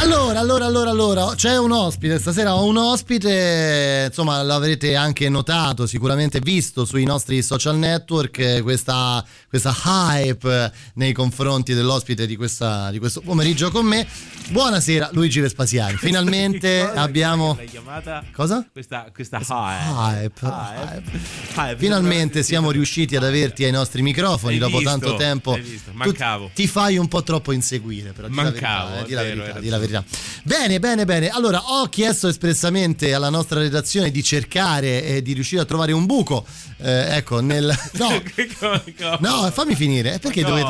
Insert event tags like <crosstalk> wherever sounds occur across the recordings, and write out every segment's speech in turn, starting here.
Allora, allora, allora, allora, c'è un ospite, stasera ho un ospite, insomma l'avrete anche notato, sicuramente visto sui nostri social network, questa, questa hype nei confronti dell'ospite di, questa, di questo pomeriggio con me. Buonasera Luigi Vespasiani, finalmente <laughs> abbiamo... Chiamata? Cosa? Questa, questa Hype, hype. hype. Hype. Finalmente siamo riusciti ad averti ai nostri microfoni Hai dopo visto, tanto tempo. hai visto, Tu mancavo. ti fai un po' troppo inseguire, però. di la Mancavo, verità, è di la vero, verità, di la verità. Bene, bene, bene. Allora, ho chiesto espressamente alla nostra redazione di cercare e di riuscire a trovare un buco. eh, ecco, nel. <laughs> No, no, fammi finire. Perché dovete.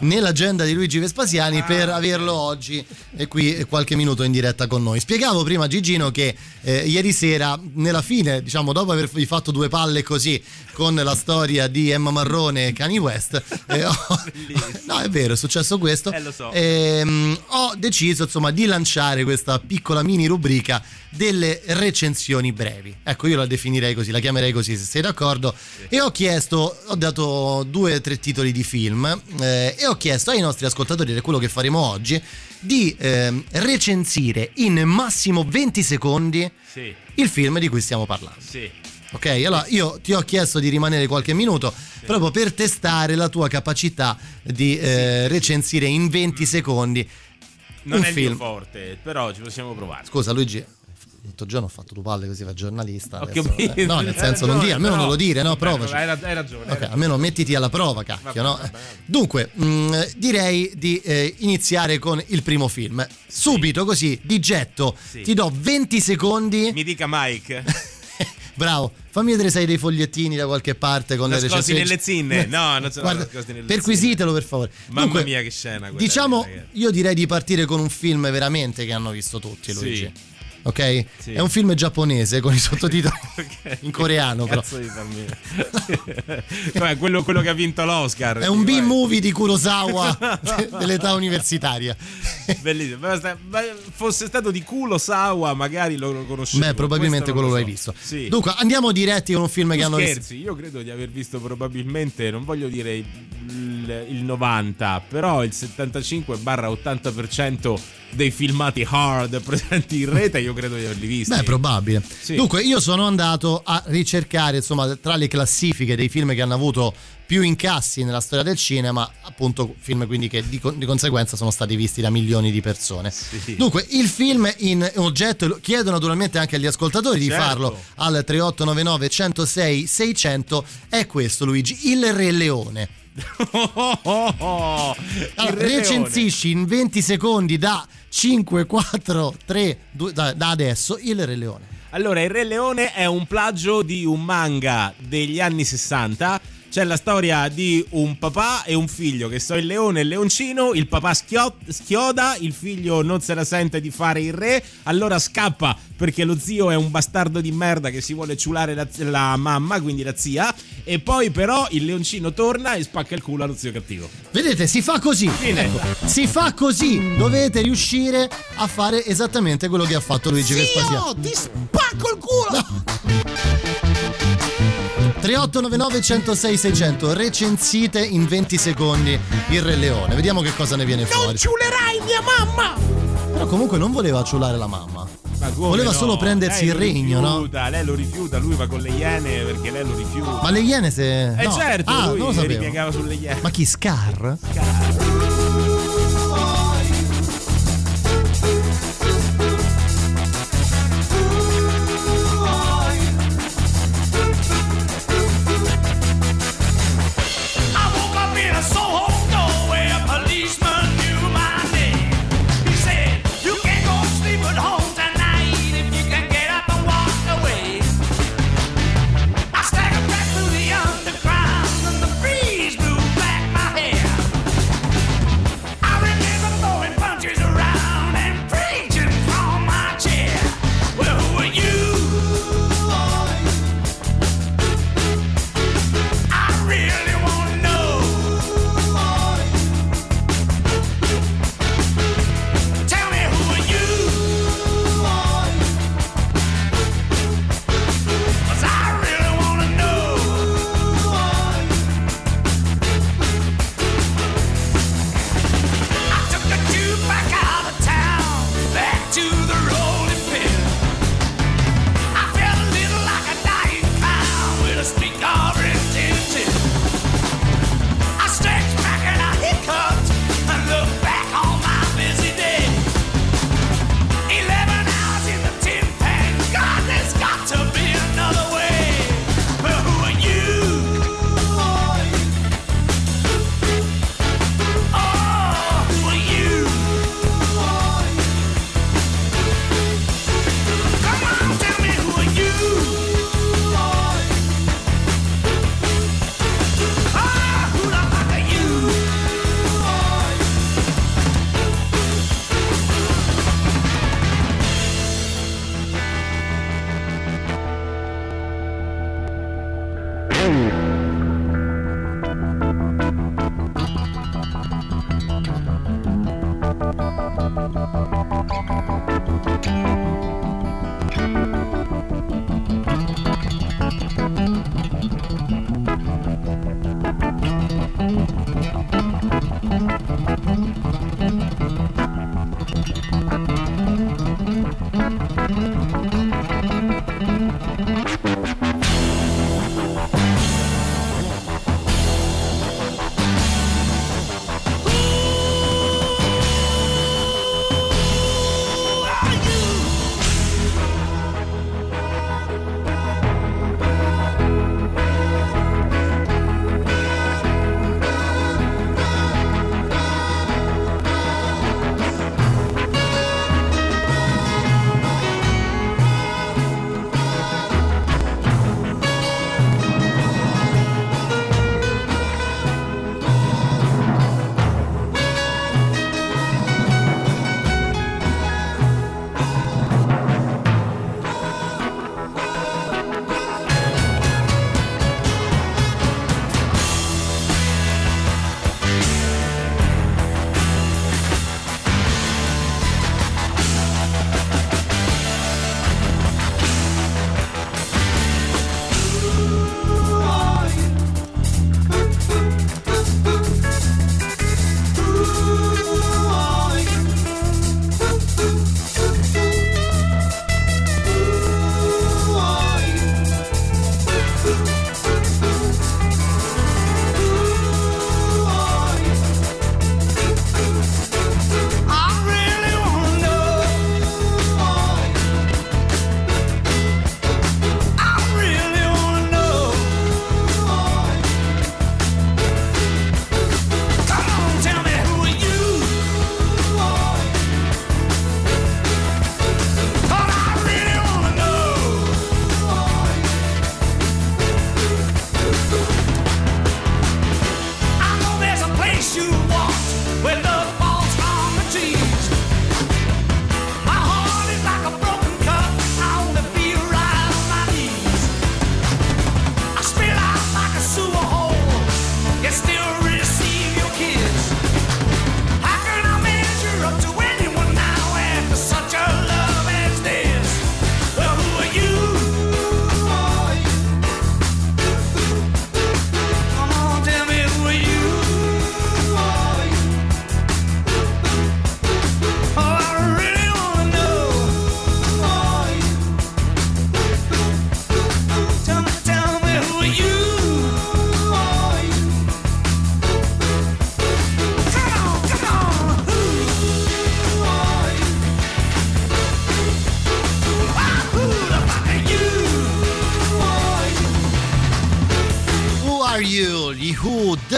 Nell'agenda di Luigi Vespasiani Ah, per averlo oggi e qui qualche minuto in diretta con noi. Spiegavo prima a Gigino che eh, ieri sera, nella fine, diciamo, dopo avervi fatto due palle così con la storia di Emma Marrone e Kanye West, eh, ho- <laughs> no, è vero, è successo questo. Eh, so. Ehm, ho deciso insomma di lanciare questa piccola mini rubrica delle recensioni brevi. Ecco, io la definirei così, la chiamerei così se sei d'accordo. E ho chiesto, ho dato due o tre titoli di film eh, e ho chiesto ai nostri ascoltatori, ed è quello che faremo oggi, di ehm, recensire in massimo 20 secondi Sì, il film di cui stiamo parlando. sì. Ok, allora io ti ho chiesto di rimanere qualche minuto proprio per testare la tua capacità di eh, recensire in 20 secondi Non un è il film. mio forte, però ci possiamo provare. Scusa Luigi, l'altro giorno ho fatto tu palle così fa giornalista. Adesso, eh, no, nel senso non ragione, dire, almeno però- non lo dire, no, provaci. Hai, ra- hai ragione. hai ragione. almeno mettiti alla prova, cacchio, Vabbè, no? vabbè. Dunque, mh, direi di eh, iniziare con il primo film. Subito, così, di getto, Sì. ti do 20 secondi. Mi dica Mike. <laughs> Bravo, fammi vedere se hai dei fogliettini da qualche parte con le Nascosti recensioni. nelle zinne? <laughs> No, non sono nascosti nelle Perquisitelo per favore. Mamma Dunque, mia, che scena Diciamo, lì, io direi di partire con un film veramente che hanno visto tutti, Sì. Ok? Sì. È un film giapponese con i sottotitoli <laughs> Ok. in coreano, però. Cazzo di Vabbè, quello, quello che ha vinto l'Oscar. È un Vai. B-movie di Kurosawa dell'età universitaria. Bellissimo. Fosse stato di culo Sawa, magari lo, lo conoscevo. Beh, probabilmente quello non l'hai so. visto. Sì. Dunque, andiamo diretti con un film che Tu hanno visto. scherzi, io credo di aver visto probabilmente, non voglio dire il, il 90, però il 75-80% dei filmati hard presenti in rete, io credo di averli visti. Beh, probabile. Sì. Dunque, io sono andato a ricercare, insomma, tra le classifiche dei film che hanno avuto più incassi nella storia del cinema, appunto film quindi che di, di conseguenza sono stati visti da milioni di persone. Sì. Dunque, il film in oggetto, chiedo naturalmente anche agli ascoltatori di Certo. farlo al 3899 106 600, è questo Luigi, Il Re Leone. Oh, Allora, recensisci in 20 secondi da 5, 4, 3, 2, da, da adesso Il Re Leone. Allora, il Re Leone è un plagio di un manga degli anni 60. C'è la storia di un papà e un figlio che sono il leone e il leoncino. Il papà schio- schioda, il figlio non se la sente di fare il re, allora scappa perché lo zio è un bastardo di merda che si vuole ciulare la, la mamma, quindi la zia. E poi, però, il leoncino torna e spacca il culo allo zio cattivo. Vedete, si fa così. Fine. Ecco, si fa così. Dovete riuscire a fare esattamente quello che ha fatto Luigi Vespasiano. ti spacco il culo! 3899 106 600 recensite in 20 secondi il Re Leone. Vediamo che cosa ne viene fuori. ciulerai mia mamma! Però comunque non voleva ciulare la mamma. Voleva no? solo prendersi Lei il regno, no? rifiuta, Lei lo rifiuta, lui va con le iene perché lei lo rifiuta. Ma le iene se. Eh no. certo, ah, lui non lo si sapevo. ripiegava sulle iene. Ma chi Scar? I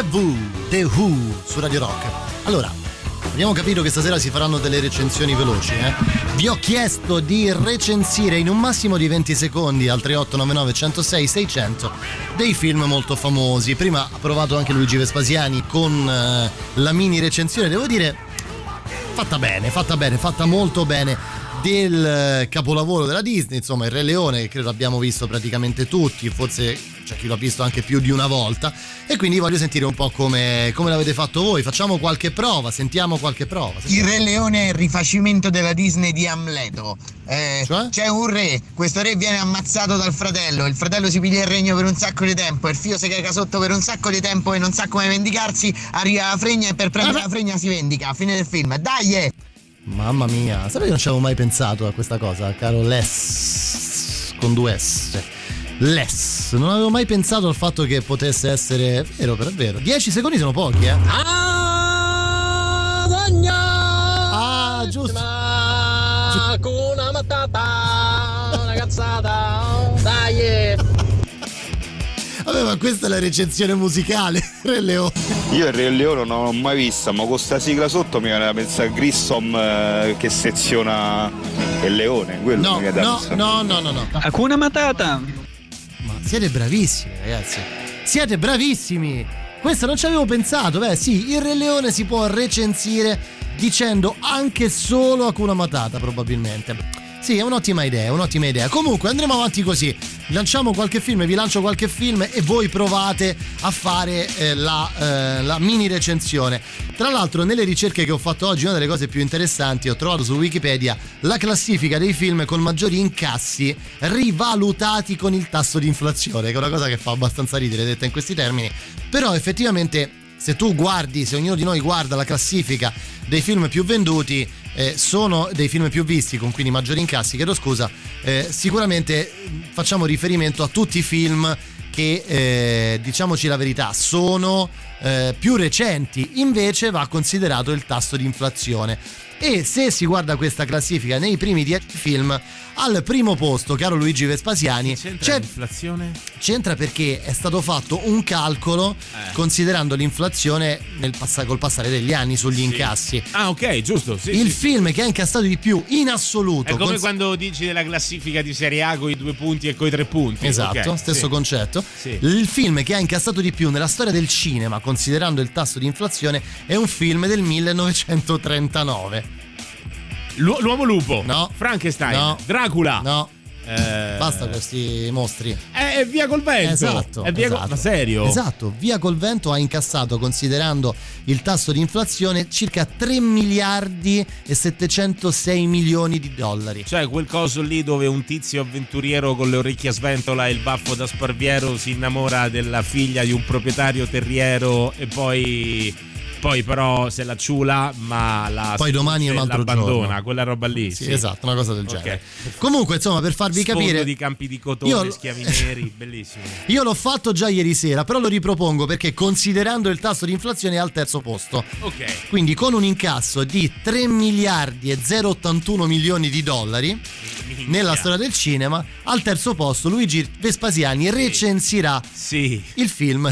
The Who, The Who su Radio Rock. Allora, abbiamo capito che stasera si faranno delle recensioni veloci, eh? Vi ho chiesto di recensire in un massimo di 20 secondi al 3899 106 600 dei film molto famosi. Prima ha provato anche Luigi Vespasiani con eh, la mini recensione, devo dire fatta bene, fatta bene, fatta molto bene del eh, capolavoro della Disney, insomma il Re Leone che credo abbiamo visto praticamente tutti, forse c'è chi l'ha visto anche più di una volta e quindi voglio sentire un po' come, come l'avete fatto voi, facciamo qualche prova, sentiamo qualche prova. Il Re Leone è il rifacimento della Disney di Amleto. Eh, Cioè? C'è un re, questo re viene ammazzato dal fratello, il fratello si piglia il regno per un sacco di tempo, il figlio si caga sotto per un sacco di tempo e non sa come vendicarsi, arriva la fregna e per prendere Ah, la fregna si vendica, fine del film. Dai! Eh! Mamma mia, sai che non ci avevo mai pensato a questa cosa, caro Les con due S. cioè, Les, non avevo mai pensato al fatto che potesse essere vero, però è vero. 10 secondi sono pochi, eh. Ah, giusto. Una matata, una cazzata, dai! Vabbè, ma questa è la recensione musicale, <laughs> Re Leone. Io il Re Leone non l'ho mai vista, ma con sta sigla sotto mi viene da pensare a Grissom eh, che seziona il leone. Quello No, mi viene da no, pensare. no, no, no, no. Hakuna Matata! Ma siete bravissimi, ragazzi. Siete bravissimi. Questo non ci avevo pensato. Beh, sì, il Re Leone si può recensire dicendo anche solo Hakuna Matata, probabilmente. Sì, è un'ottima idea, un'ottima idea. Comunque andremo avanti così. Lanciamo qualche film, vi lancio qualche film e voi provate a fare eh, la, eh, la mini recensione. Tra l'altro, nelle ricerche che ho fatto oggi, una delle cose più interessanti, ho trovato su Wikipedia la classifica dei film con maggiori incassi rivalutati con il tasso di inflazione, che è una cosa che fa abbastanza ridere detta in questi termini. Però effettivamente se tu guardi, se ognuno di noi guarda la classifica dei film più venduti, eh, sono dei film più visti, con quindi maggiori incassi, chiedo scusa, eh, sicuramente facciamo riferimento a tutti i film che, eh, diciamoci la verità, sono eh, più recenti, invece va considerato il tasso di inflazione. E se si guarda questa classifica nei primi 10 film, al primo posto, caro Luigi Vespasiani, C'entra c'è l'inflazione? C'entra perché è stato fatto un calcolo Eh. considerando l'inflazione nel passa- col passare degli anni sugli incassi. Ah, ok, giusto. Sì, Il sì. film che ha incassato di più in assoluto. È come cons- quando dici della classifica di Serie A con i due punti e coi tre punti. Esatto, Ok, stesso sì. concetto. Sì. Il film che ha incassato di più nella storia del cinema, considerando il tasso di inflazione, è un film del 1939. L'u- l'uomo lupo. No. Frankenstein. No. Dracula. No, Eh, basta questi mostri. È, è via col vento. Esatto, È via col- esatto. Ma serio? Esatto, Via col vento ha incassato, considerando il tasso di inflazione, circa 3 miliardi e 706 milioni di dollari. Cioè quel coso lì dove un tizio avventuriero con le orecchie a sventola e il baffo da sparviero si innamora della figlia di un proprietario terriero e poi poi però se la ciula ma la Poi domani è un altro l'abbandona, giorno. quella roba lì. Sì, sì. esatto, una cosa del Ok. genere. Comunque, insomma, per farvi Sfondo capire, di campi di cotone, Io- schiavi neri, <laughs> bellissimo. io l'ho fatto già ieri sera, però lo ripropongo perché considerando il tasso di inflazione è al terzo posto. Ok. Quindi con un incasso di 3 miliardi e 081 milioni di dollari nella storia del cinema, al terzo posto Luigi Vespasiani recensirà Sì, il film.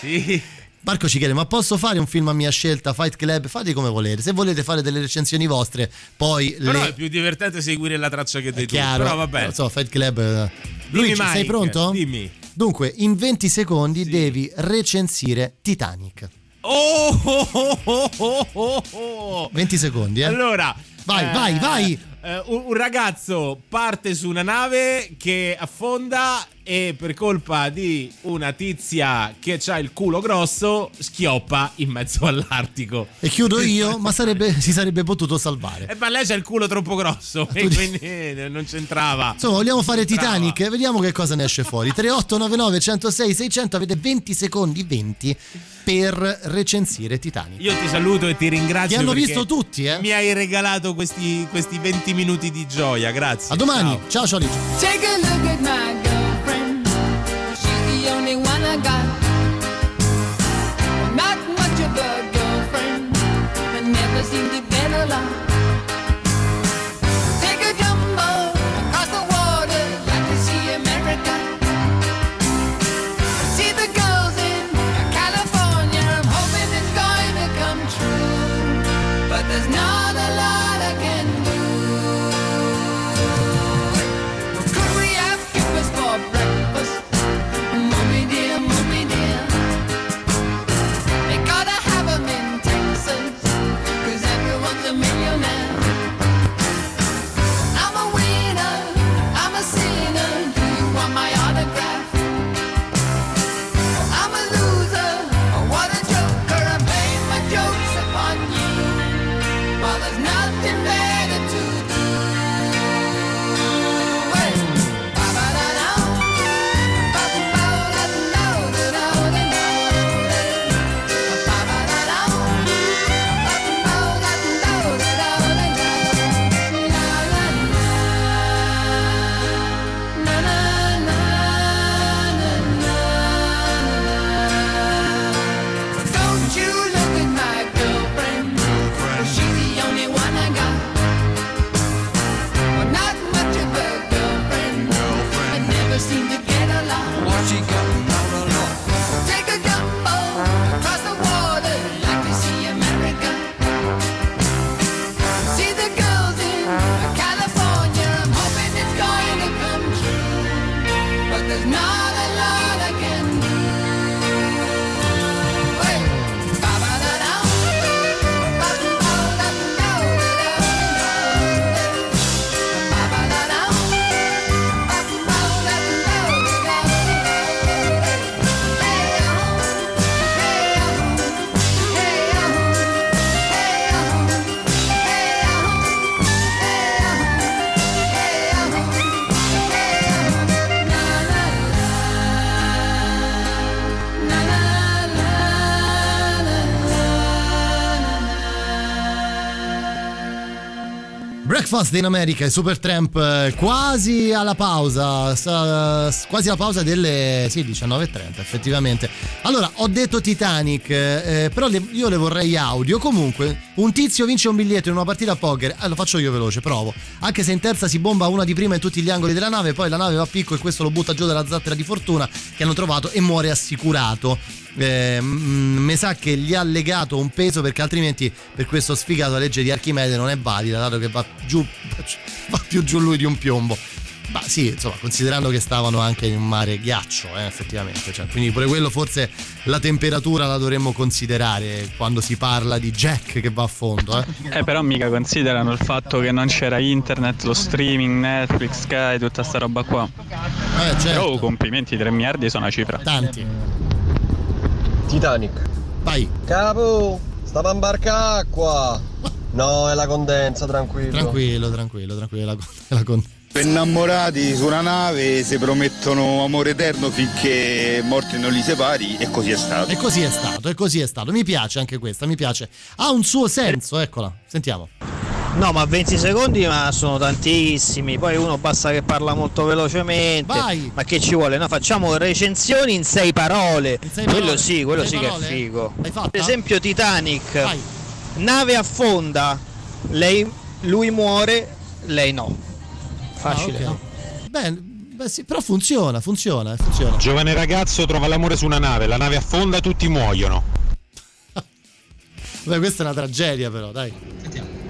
sì. Marco ci chiede: Ma posso fare un film a mia scelta? Fight Club? Fate come volete. Se volete fare delle recensioni vostre, poi Però le. è più divertente seguire la traccia che È dei tu. chiaro. Però vabbè. Non so, Fight Club. eh. Dimmi, Luigi, sei Mike, pronto? Dimmi. Dunque, in 20 secondi devi recensire Titanic. Oh, oh, oh, oh, oh, oh, oh. 20 secondi, eh? Allora, Vai, vai, vai. eh, un ragazzo parte su una nave che affonda e per colpa di una tizia che ha il culo grosso schioppa in mezzo all'Artico. E chiudo io, ma sarebbe- si sarebbe potuto salvare. E ma lei c'ha il culo troppo grosso e dici- quindi eh, non c'entrava. Insomma, vogliamo fare Brava. Titanic? Vediamo che cosa ne esce fuori. 3899 106 600 avete 20 secondi 20 per recensire Titanic. Io ti saluto e ti ringrazio. Ti hanno visto tutti, eh? Mi hai regalato questi, questi 20 minuti di gioia, grazie. A domani. Ciao. Ciao ciao. Take a look at my girlfriend. I got. Belfast in America, il Supertramp eh, quasi alla pausa, sa- quasi alla pausa delle sì, 19.30 effettivamente. Allora, ho detto Titanic, eh, però le- io le vorrei audio. Comunque, un tizio vince un biglietto in una partita a poker, eh, lo faccio io veloce, provo. Anche se in terza si bomba una di prima in tutti gli angoli della nave, poi la nave va a picco e questo lo butta giù dalla zattera di fortuna che hanno trovato e muore assicurato. Eh, mi sa che gli ha legato un peso perché altrimenti per questo sfigato la legge di Archimede non è valida dato che va giù <laughs> va più giù lui di un piombo ma sì insomma considerando che stavano anche in un mare ghiaccio eh, effettivamente cioè, quindi pure quello forse la temperatura la dovremmo considerare quando si parla di Jack che va a fondo eh. Eh, però mica considerano il fatto che non c'era internet, lo streaming, Netflix, Sky, tutta sta roba qua. Eh, certo. Però complimenti, 3 miliardi sono una cifra. tanti Titanic. vai Capo, stava in barca acqua. No, è la condensa, tranquillo. tranquillo tranquillo tranquillo la, la con- Per innamorati su una nave si promettono amore eterno finché morte non li separi e così è stato. e così è stato e così è stato mi piace anche questa mi piace ha un suo senso eccola sentiamo No, ma 20 secondi ma sono tantissimi. Poi uno basta che parla molto velocemente. Vai. Ma che ci vuole? No, facciamo recensioni in sei parole. sei quello parole? sì, quello Sei sì parole? che è figo. Per esempio Titanic. vai Nave affonda. Lei, lui muore, lei no. Facile, Ah, ok. no? Beh, beh, sì, però funziona, funziona, funziona. Giovane ragazzo trova l'amore su una nave, la nave affonda, tutti muoiono. <laughs> Beh, questa è una tragedia però, dai.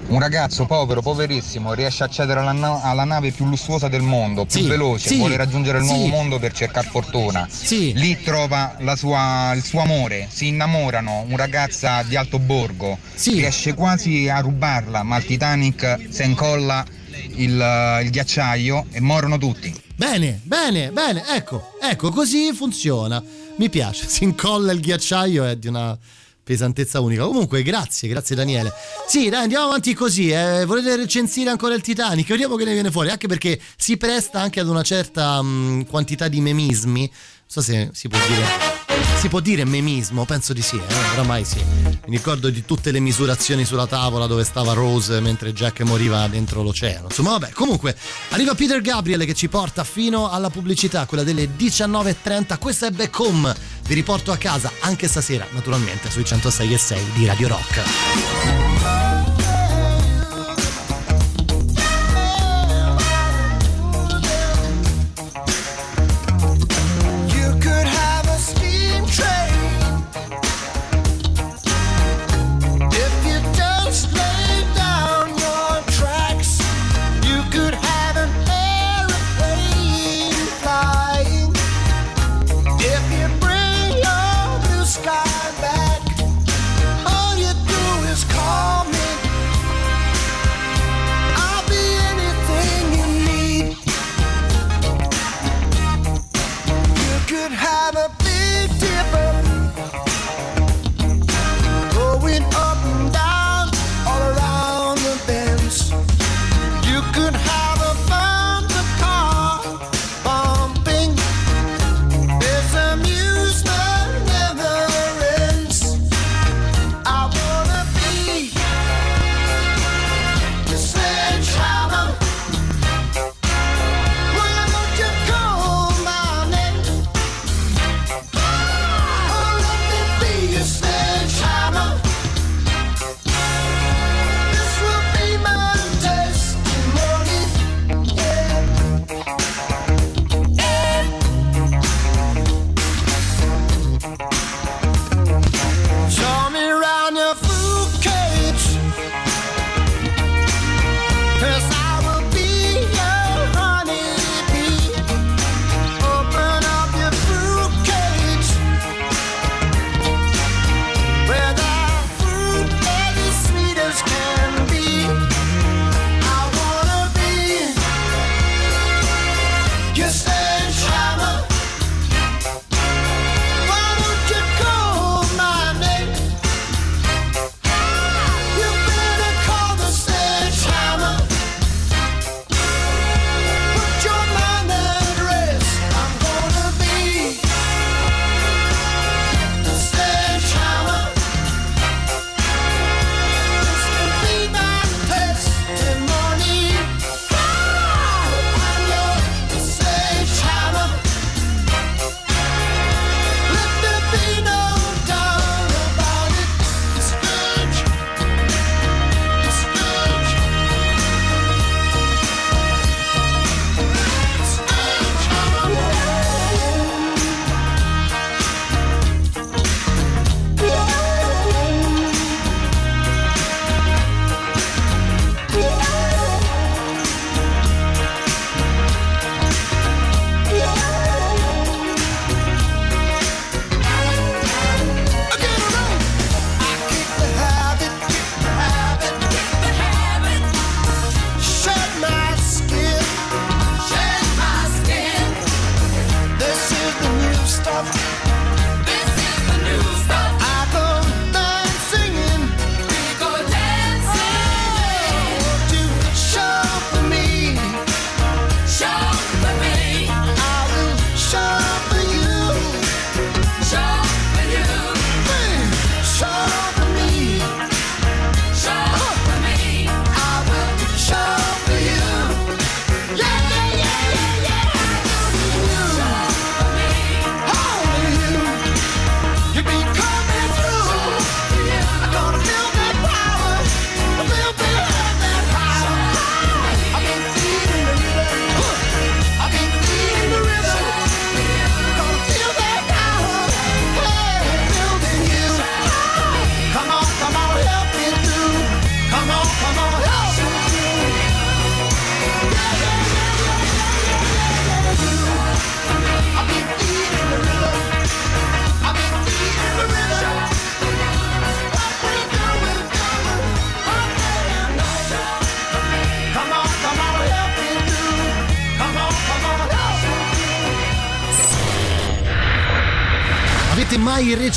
Un ragazzo povero, poverissimo, riesce a accedere alla, na- alla nave più lussuosa del mondo, più Sì, veloce, sì, vuole raggiungere il nuovo sì. mondo per cercare fortuna. Sì. Lì trova la sua- il suo amore, si innamorano, un ragazza di alto borgo, Sì. riesce quasi a rubarla, ma il Titanic si incolla il, il ghiacciaio e morono tutti. Bene, bene, bene, ecco, ecco, così funziona. Mi piace, <laughs> si incolla il ghiacciaio, è di una pesantezza unica. Comunque, grazie, grazie Daniele. Sì, dai, andiamo avanti così. Eh. Volete recensire ancora il Titanic? Vediamo che ne viene fuori, anche perché si presta anche ad una certa mh, quantità di memismi. Non so se si può dire. Si può dire memismo? Penso di sì, eh? oramai sì. Mi ricordo di tutte le misurazioni sulla tavola dove stava Rose mentre Jack moriva dentro l'oceano. Insomma, vabbè, comunque arriva Peter Gabriel che ci porta fino alla pubblicità, quella delle 19.30. Questa è Back Home. Vi riporto a casa anche stasera, naturalmente, sui 106 e 6 di Radio Rock.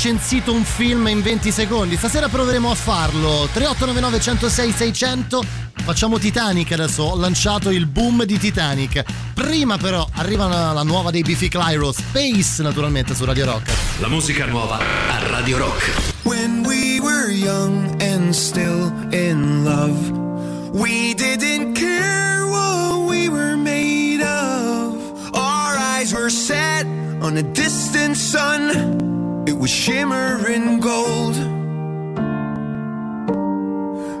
recensito un film in 20 secondi. Stasera proveremo a farlo. 3899 106 600. Facciamo Titanic adesso. Ho lanciato il boom di Titanic. Prima però arriva la nuova dei Biffy Clyro, Space naturalmente su Radio Rock. La musica nuova a Radio Rock. When we were young and still in love, we didn't care what we were made of. Our eyes were set on a distant sun. it was shimmering gold.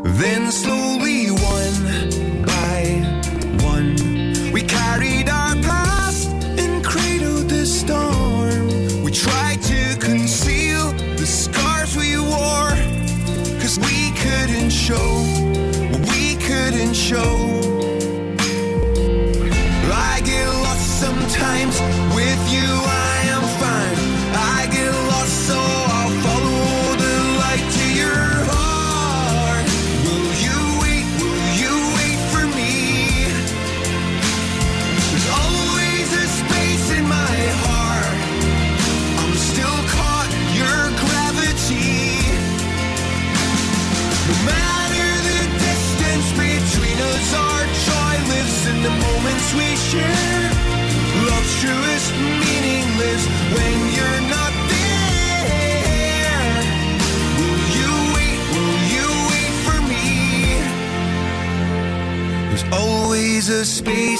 Then slowly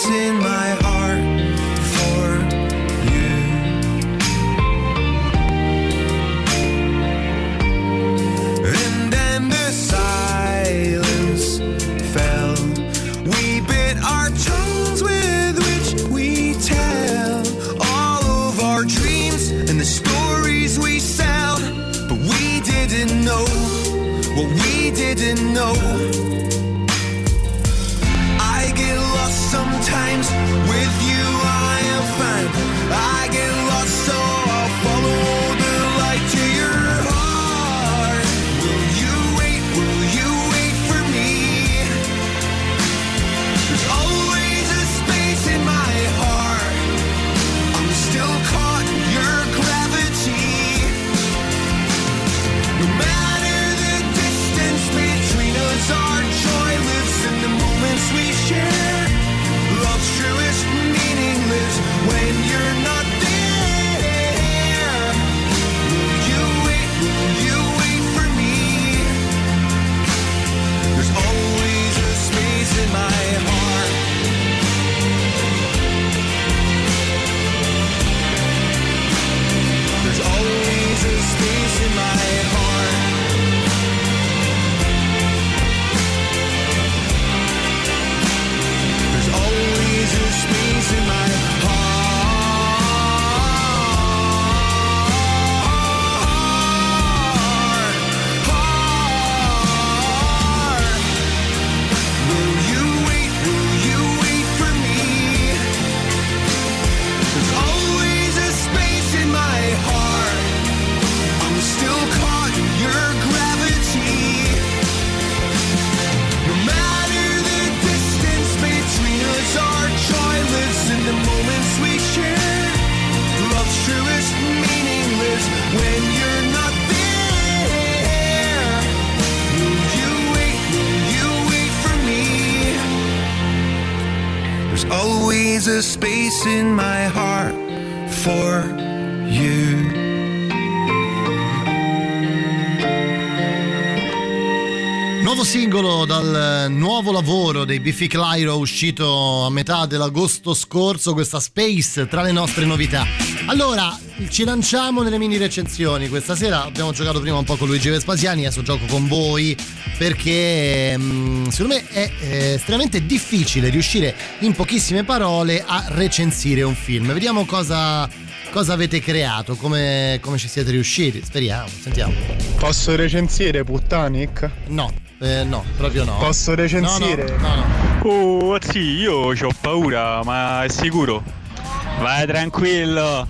in my Space in my heart for you. Nuovo singolo dal nuovo lavoro dei Biffy Clyro uscito a metà dell'agosto scorso, questa Space tra le nostre novità. Allora, ci lanciamo nelle mini recensioni. Questa sera abbiamo giocato prima un po' con Luigi Vespasiani, adesso gioco con voi perché mh, secondo me è eh, estremamente difficile riuscire in pochissime parole a recensire un film. Vediamo cosa, cosa avete creato, come, come ci siete riusciti. Speriamo, sentiamo. Posso recensire Puttanic? No, eh, no, proprio no. Posso recensire? No, no, no. Oh, sì, io ho paura, ma è sicuro. Vai tranquillo,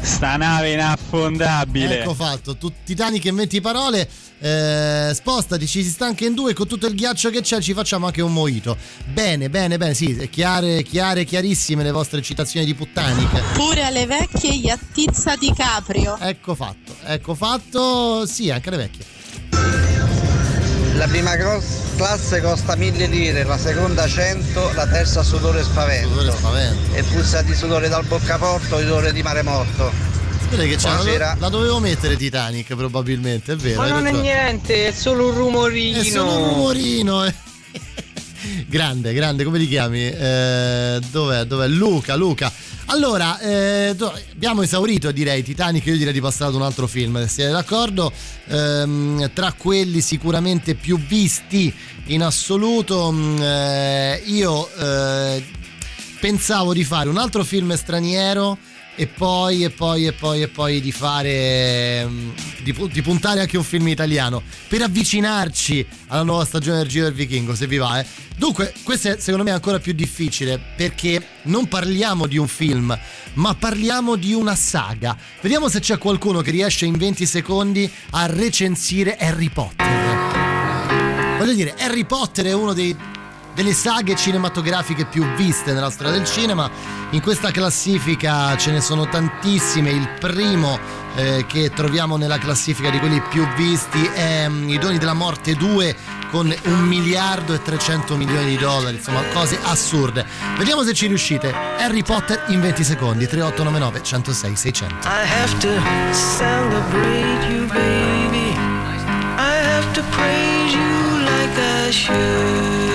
sta nave inaffondabile. Ecco fatto, tu, Titanic in 20 parole, eh, spostati, ci si sta anche in due, con tutto il ghiaccio che c'è ci facciamo anche un moito. Bene, bene, bene, sì, chiare, chiare, chiarissime le vostre citazioni di Puttanic. Pure alle vecchie gli attizza di Caprio. Ecco fatto, ecco fatto, sì, anche le vecchie. La prima classe costa 1000 lire, la seconda 100, la terza sudore e spavento. Sudore spavento. E puzza di sudore dal boccaporto, odore di mare morto. Che c'è, Buonasera. la, la dovevo mettere Titanic probabilmente, è vero. Ma non è niente, è solo un rumorino. È solo un rumorino. eh. Grande, grande, come ti chiami? Eh, dov'è? Dov'è? Luca, Luca. Allora, eh, abbiamo esaurito direi Titanic, io direi di passare ad un altro film, siete d'accordo, Ehm, tra quelli sicuramente più visti in assoluto, mh, eh, io eh, pensavo di fare un altro film straniero e poi e poi e poi e poi di fare mm, di, di puntare anche un film italiano per avvicinarci alla nuova stagione del Giro del Vichingo se vi va eh. dunque questo è secondo me ancora più difficile perché non parliamo di un film ma parliamo di una saga vediamo se c'è qualcuno che riesce in 20 secondi a recensire Harry Potter voglio dire Harry Potter è uno dei delle saghe cinematografiche più viste nella storia del cinema. In questa classifica ce ne sono tantissime. Il primo eh, che troviamo nella classifica di quelli più visti è mm, I Doni della Morte 2 con un miliardo e 300 milioni di dollari, insomma cose assurde. Vediamo se ci riuscite. Harry Potter in 20 secondi, 3899 106 600. I have to celebrate you, baby. I have to praise you like I should.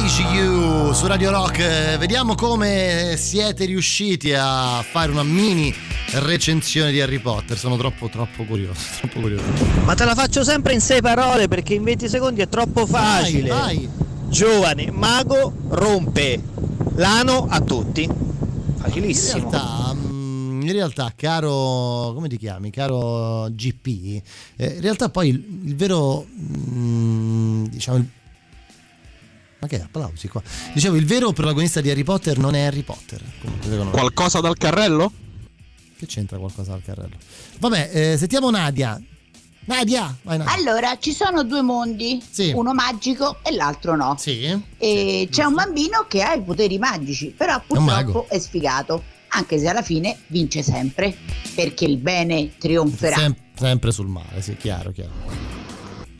Praise You su Radio Rock. Vediamo come siete riusciti a fare una mini recensione di Harry Potter. Sono troppo, troppo curioso. <laughs> Troppo curioso. Ma te la faccio sempre in sei parole perché in 20 secondi è troppo facile. vai. Giovane, mago, rompe. L'ano a tutti. In Facilissimo. realtà, mm, in realtà, caro, come ti chiami? Caro GP, eh, in realtà poi il, il vero, mm, diciamo, il- ma che applausi qua? Dicevo, il vero protagonista di Harry Potter non è Harry Potter. Qualcosa dal carrello? Che c'entra qualcosa al carrello? Vabbè, eh, sentiamo Nadia. Nadia, vai Nadia. Allora, ci sono due mondi, Sì. uno magico e l'altro no. Sì. E c'è un bambino che ha i poteri magici, però purtroppo è sfigato, anche se alla fine vince sempre, perché il bene trionferà. Sem- sempre sul male, sì, chiaro, chiaro.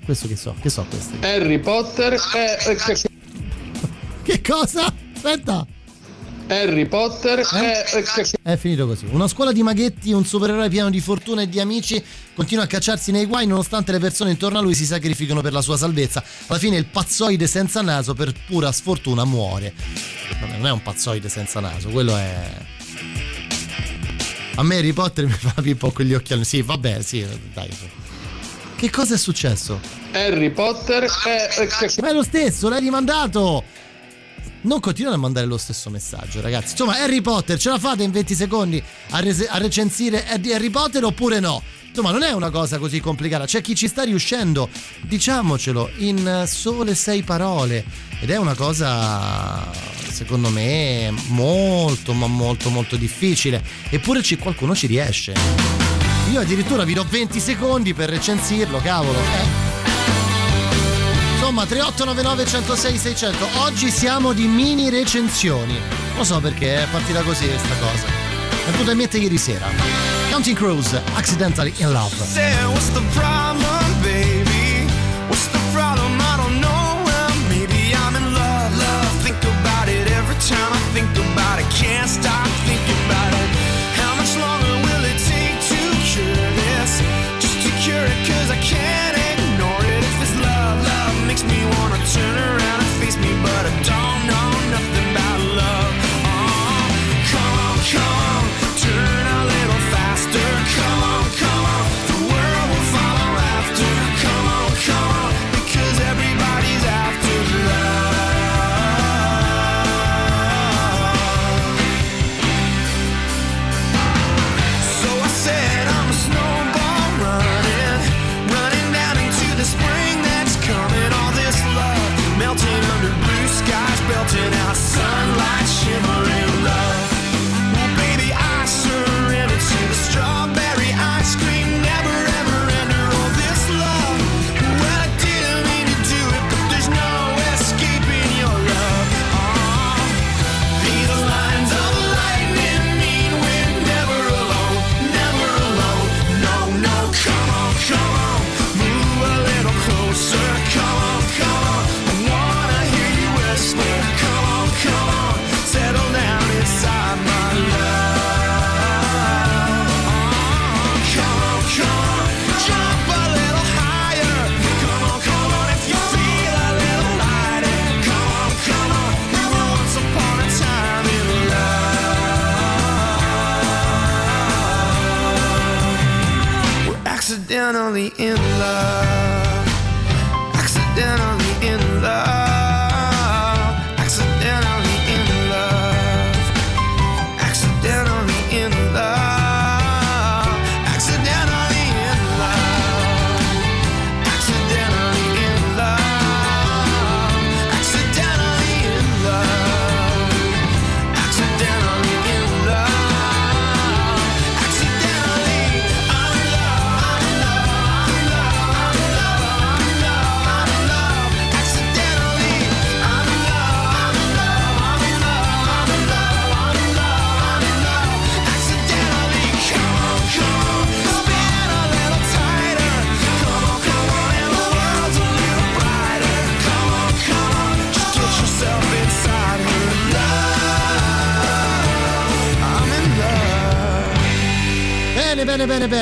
Questo che so, che so questi. Harry Potter è... Che cosa? Aspetta. Harry Potter è... È finito così. Una scuola di maghetti, un supereroe pieno di fortuna e di amici, continua a cacciarsi nei guai nonostante le persone intorno a lui si sacrificano per la sua salvezza. Alla fine il pazzoide senza naso per pura sfortuna muore. Vabbè, non è un pazzoide senza naso, quello è... A me Harry Potter <laughs> mi fa Pippo con gli occhiali. Sì, vabbè, sì, dai. Che cosa è successo? Harry Potter è... Ma è lo stesso, l'hai rimandato! Non continuate a mandare lo stesso messaggio, ragazzi. Insomma, Harry Potter, ce la fate in 20 secondi a, rese- a recensire Harry Potter oppure no? Insomma, non è una cosa così complicata. C'è chi ci sta riuscendo, diciamocelo, in sole sei parole. Ed è una cosa, secondo me, molto, ma molto, molto difficile. Eppure qualcuno ci riesce. Io addirittura vi do 20 secondi per recensirlo, cavolo. Eh. Insomma, 3899 106 600. Oggi siamo di mini recensioni. Lo so perché è partita così questa cosa. È venuta in mente ieri sera. Counting Crows, Accidentally in Love. What's the problem, baby? What's the problem? I don't know. Maybe I'm in love. Love, think about it every time I think about it. Can't stop thinking about it. How much longer will it take to cure this? Just to cure it, cause I can't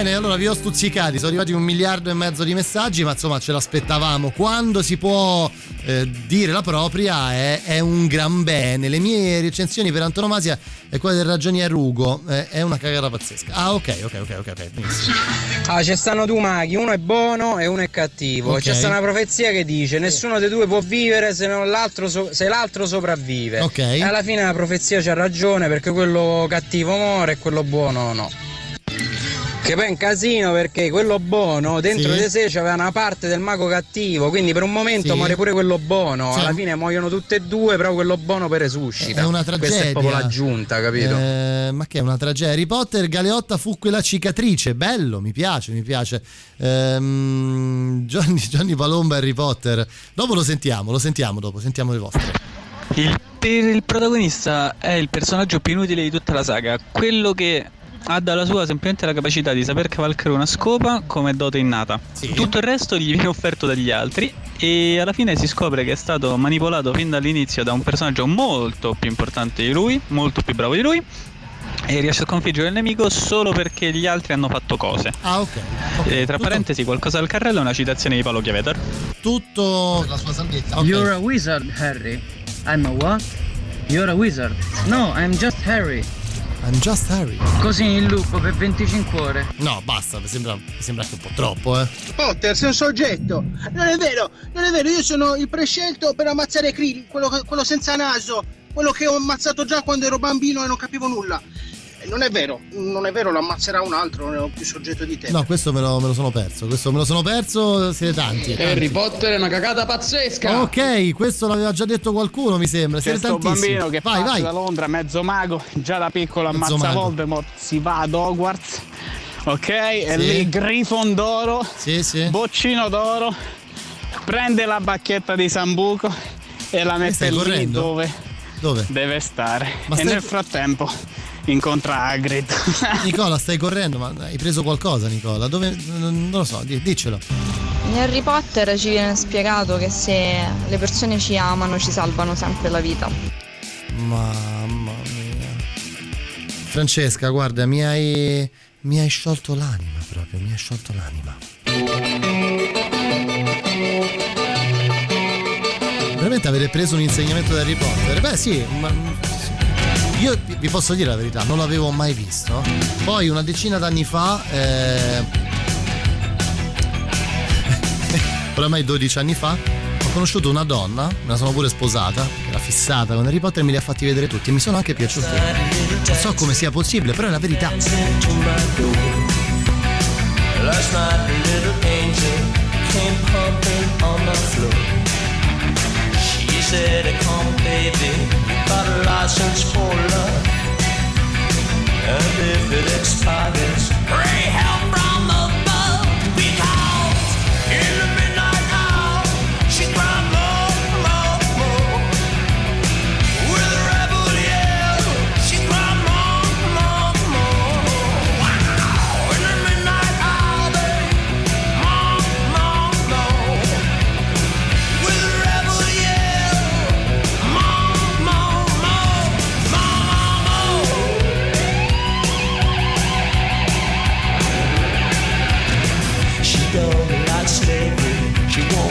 bene. Allora vi ho stuzzicati, sono arrivati un miliardo e mezzo di messaggi, ma insomma ce l'aspettavamo. Quando si può eh, dire la propria è, è un gran bene. Le mie recensioni per antonomasia è quella del ragionier Ugo, eh, è una cagata pazzesca. Ah, ok, ok, ok, ok, ok. benissimo. Ah, ci stanno due maghi, uno è buono e uno è cattivo. Ok. C'è sta una profezia che dice: nessuno dei due può vivere se, non l'altro so- se l'altro sopravvive. Ok. E alla fine la profezia c'ha ragione perché quello cattivo muore e quello buono no. Che poi è un casino perché quello buono dentro Sì. di sé c'aveva una parte del mago cattivo, quindi per un momento Sì. muore pure quello buono. Cioè- Alla fine muoiono tutte e due, però quello buono per resuscita. È una Questa tragedia. è proprio l'aggiunta, capito? Eh, ma che è una tragedia? Harry Potter, Galeotta fu quella cicatrice. Bello, mi piace, mi piace. Ehm, Johnny, Johnny Palomba Harry Potter. Dopo lo sentiamo, lo sentiamo dopo, sentiamo le vostre. Il, per il protagonista è il personaggio più inutile di tutta la saga, quello che ha dalla sua semplicemente la capacità di saper cavalcare una scopa come dote innata. Tutto il resto gli viene offerto dagli altri e alla fine si scopre che è stato manipolato fin dall'inizio da un personaggio molto più importante di lui, molto più bravo di lui e riesce a sconfiggere il nemico solo perché gli altri hanno fatto cose. Ah, ok. E tra parentesi, qualcosa al carrello è una citazione di Paolo Chiaveter. Tutto la sua salvezza. You're a wizard, Harry. I'm a what? You're a wizard. No, I'm just Harry. I'm just Harry. Così in loop per 25 ore. No, basta, mi sembra, mi sembra anche un po' troppo, eh. Potter, sei un soggetto. Non è vero, non è vero, io sono il prescelto per ammazzare Krill, quello, quello senza naso, quello che ho ammazzato già quando ero bambino e non capivo nulla. Non è vero, non è vero, lo ammazzerà un altro, non è più soggetto di te. No, questo me lo, me lo sono perso. Questo me lo sono perso. Siete tanti. Harry tanti. Potter è una cagata pazzesca. Ok, questo l'aveva già detto qualcuno, mi sembra. C'è Siete sto tantissimi. bambino che vai, vai. da Londra, mezzo mago, già da piccolo Mezzo ammazza mago. Voldemort, si va ad Hogwarts, ok? E Sì. lì Grifon d'oro, Sì, sì. boccino d'oro, prende la bacchetta di Sambuco e la mette lì correndo? dove Dove? deve stare. Ma e stai- nel frattempo incontra Hagrid. <laughs> Nicola, stai correndo, ma hai preso qualcosa, Nicola? Dove? Non lo so, di- diccelo. In Harry Potter ci viene spiegato che se le persone ci amano ci salvano sempre la vita. Mamma mia. Francesca, guarda, mi hai. Mi hai sciolto l'anima proprio, mi hai sciolto l'anima. Veramente avete preso un insegnamento da Harry Potter? Beh, sì, ma. Io vi- posso dire la verità, non l'avevo mai visto. Poi una decina d'anni fa, eh, <laughs> oramai 12 anni fa, ho conosciuto una donna, me la sono pure sposata, era fissata con Harry Potter e me li ha fatti vedere tutti e mi sono anche piaciuti. Non so come sia possibile, però è la verità. Last night a little angel came pumping on the floor. Said, Come baby, got a license for love. And if it expires, pray help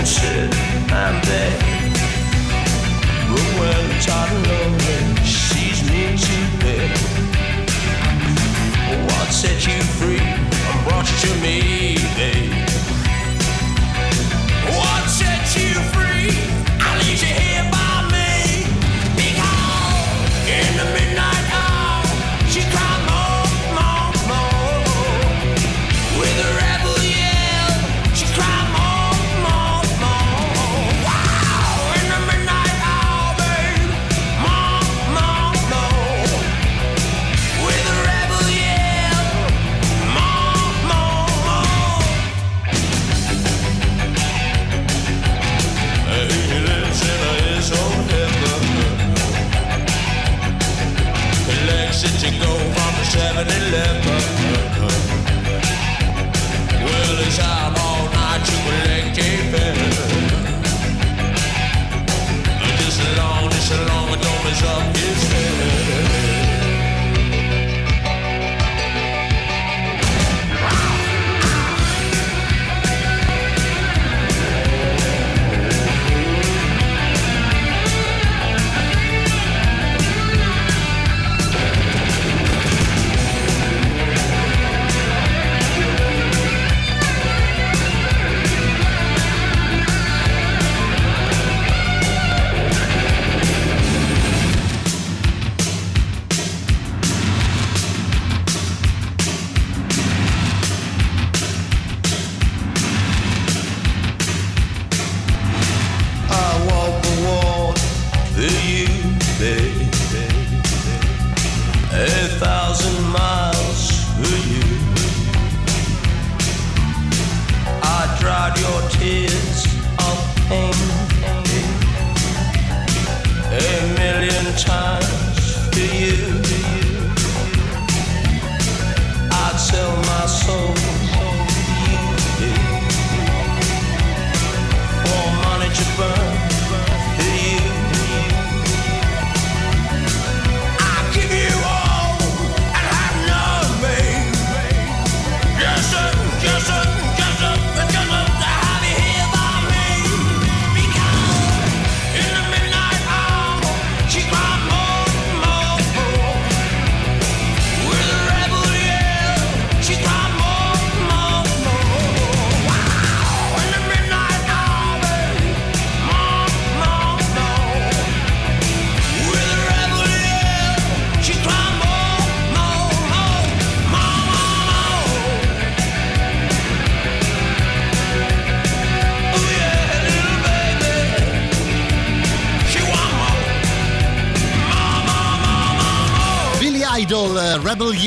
sit and beg. But when hot and lonely, sees me to bed. What set you free and brought you to me,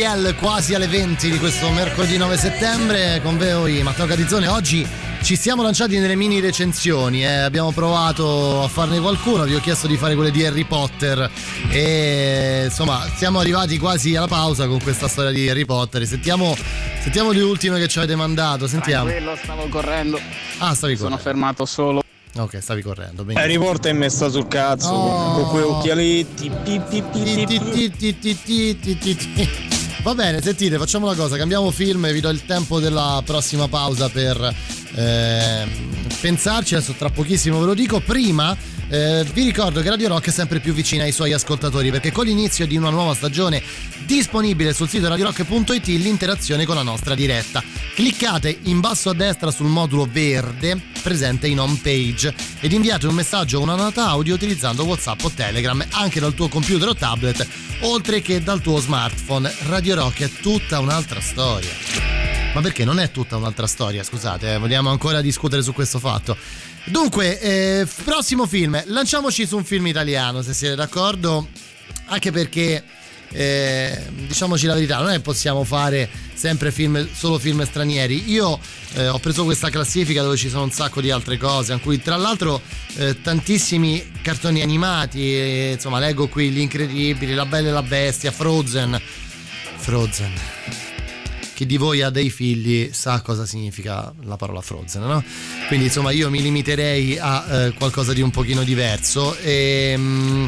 Yell quasi alle 20 di questo mercoledì 9 settembre con voi Matteo Catizzone. Oggi ci siamo lanciati nelle mini recensioni, eh. abbiamo provato a farne qualcuno, vi ho chiesto di fare quelle di Harry Potter e insomma siamo arrivati quasi alla pausa con questa storia di Harry Potter. Sentiamo, sentiamo le ultime che ci avete mandato, sentiamo. Tranquillo, stavo correndo. Ah, stavi Sono correndo. fermato solo. Ok, stavi correndo. benissimo. Harry Potter è messa sul cazzo Oh. con quei occhialetti. Va bene, sentite, facciamo una cosa, cambiamo film e vi do il tempo della prossima pausa per ehm, pensarci, adesso tra pochissimo ve lo dico. Prima eh, vi ricordo che Radio Rock è sempre più vicina ai suoi ascoltatori perché con l'inizio di una nuova stagione disponibile sul sito radiorock.it l'interazione con la nostra diretta. Cliccate in basso a destra sul modulo verde presente in home page ed inviate un messaggio o una nota audio utilizzando WhatsApp o Telegram anche dal tuo computer o tablet oltre che dal tuo smartphone. Radio Rock è tutta un'altra storia. Ma perché non è tutta un'altra storia, scusate, eh, vogliamo ancora discutere su questo fatto. Dunque, eh, prossimo film, lanciamoci su un film italiano, se siete d'accordo, anche perché eh, diciamoci la verità, non è che possiamo fare sempre film, solo film stranieri. Io eh, ho preso questa classifica dove ci sono un sacco di altre cose, in cui tra l'altro eh, tantissimi cartoni animati, eh, insomma leggo qui Gli Incredibili, La Bella e la Bestia, Frozen. Frozen. Chi di voi ha dei figli sa cosa significa la parola Frozen, no? Quindi insomma io mi limiterei a eh, qualcosa di un pochino diverso e... mm,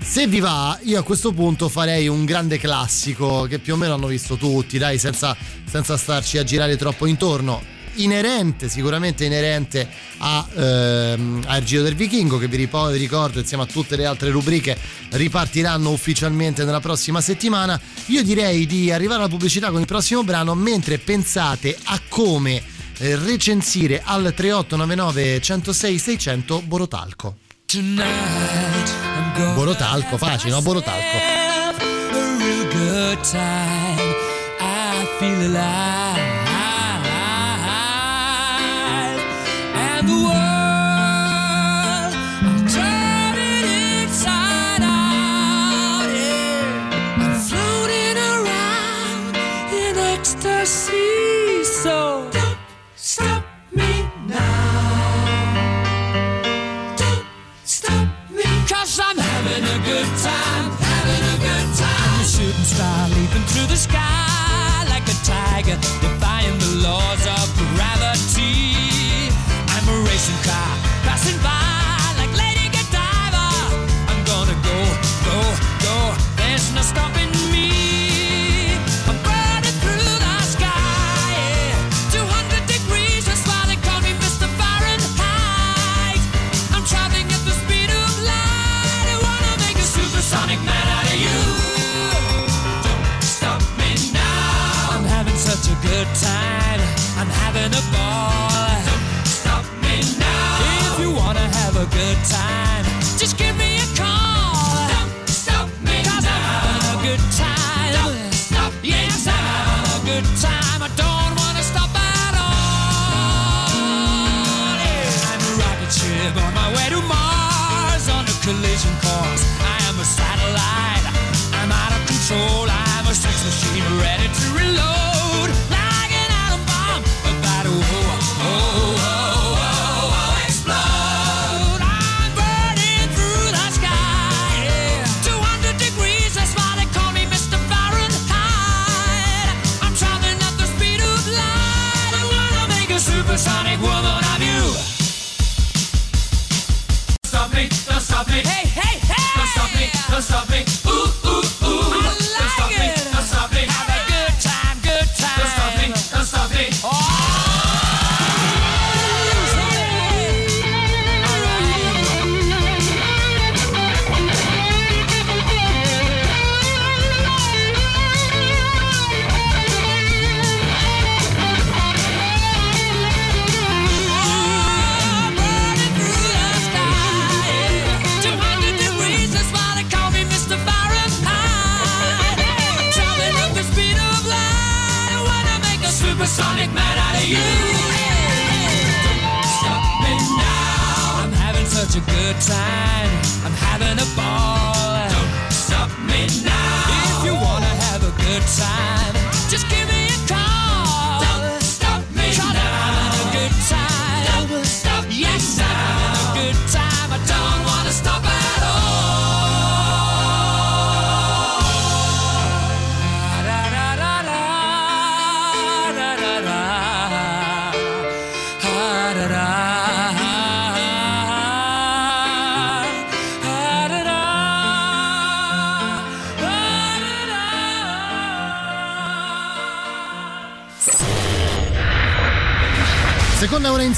se vi va, io a questo punto farei un grande classico che più o meno hanno visto tutti, dai, senza, senza starci a girare troppo intorno. Inerente, sicuramente inerente a, ehm, al Giro del Vichingo, che vi, ricordo insieme a tutte le altre rubriche ripartiranno ufficialmente nella prossima settimana. Io direi di arrivare alla pubblicità con il prossimo brano mentre pensate a come eh, recensire al 3899 106 600 Borotalco. Borotalco, facile, no? Borotalco. a real good time. I feel alive. Ecstasy. So don't stop me now. Don't stop me. Cause I'm having a good time, having a good time. I'm a shooting star leaping through the sky like a tiger, good time, just give me a call. Don't stop me Cause I'm having a good time. Don't stop yes, I'm having a good time. I don't wanna stop at all. Yeah. I'm a rocket ship on my way to Mars on a collision course. I am a satellite. I'm out of control.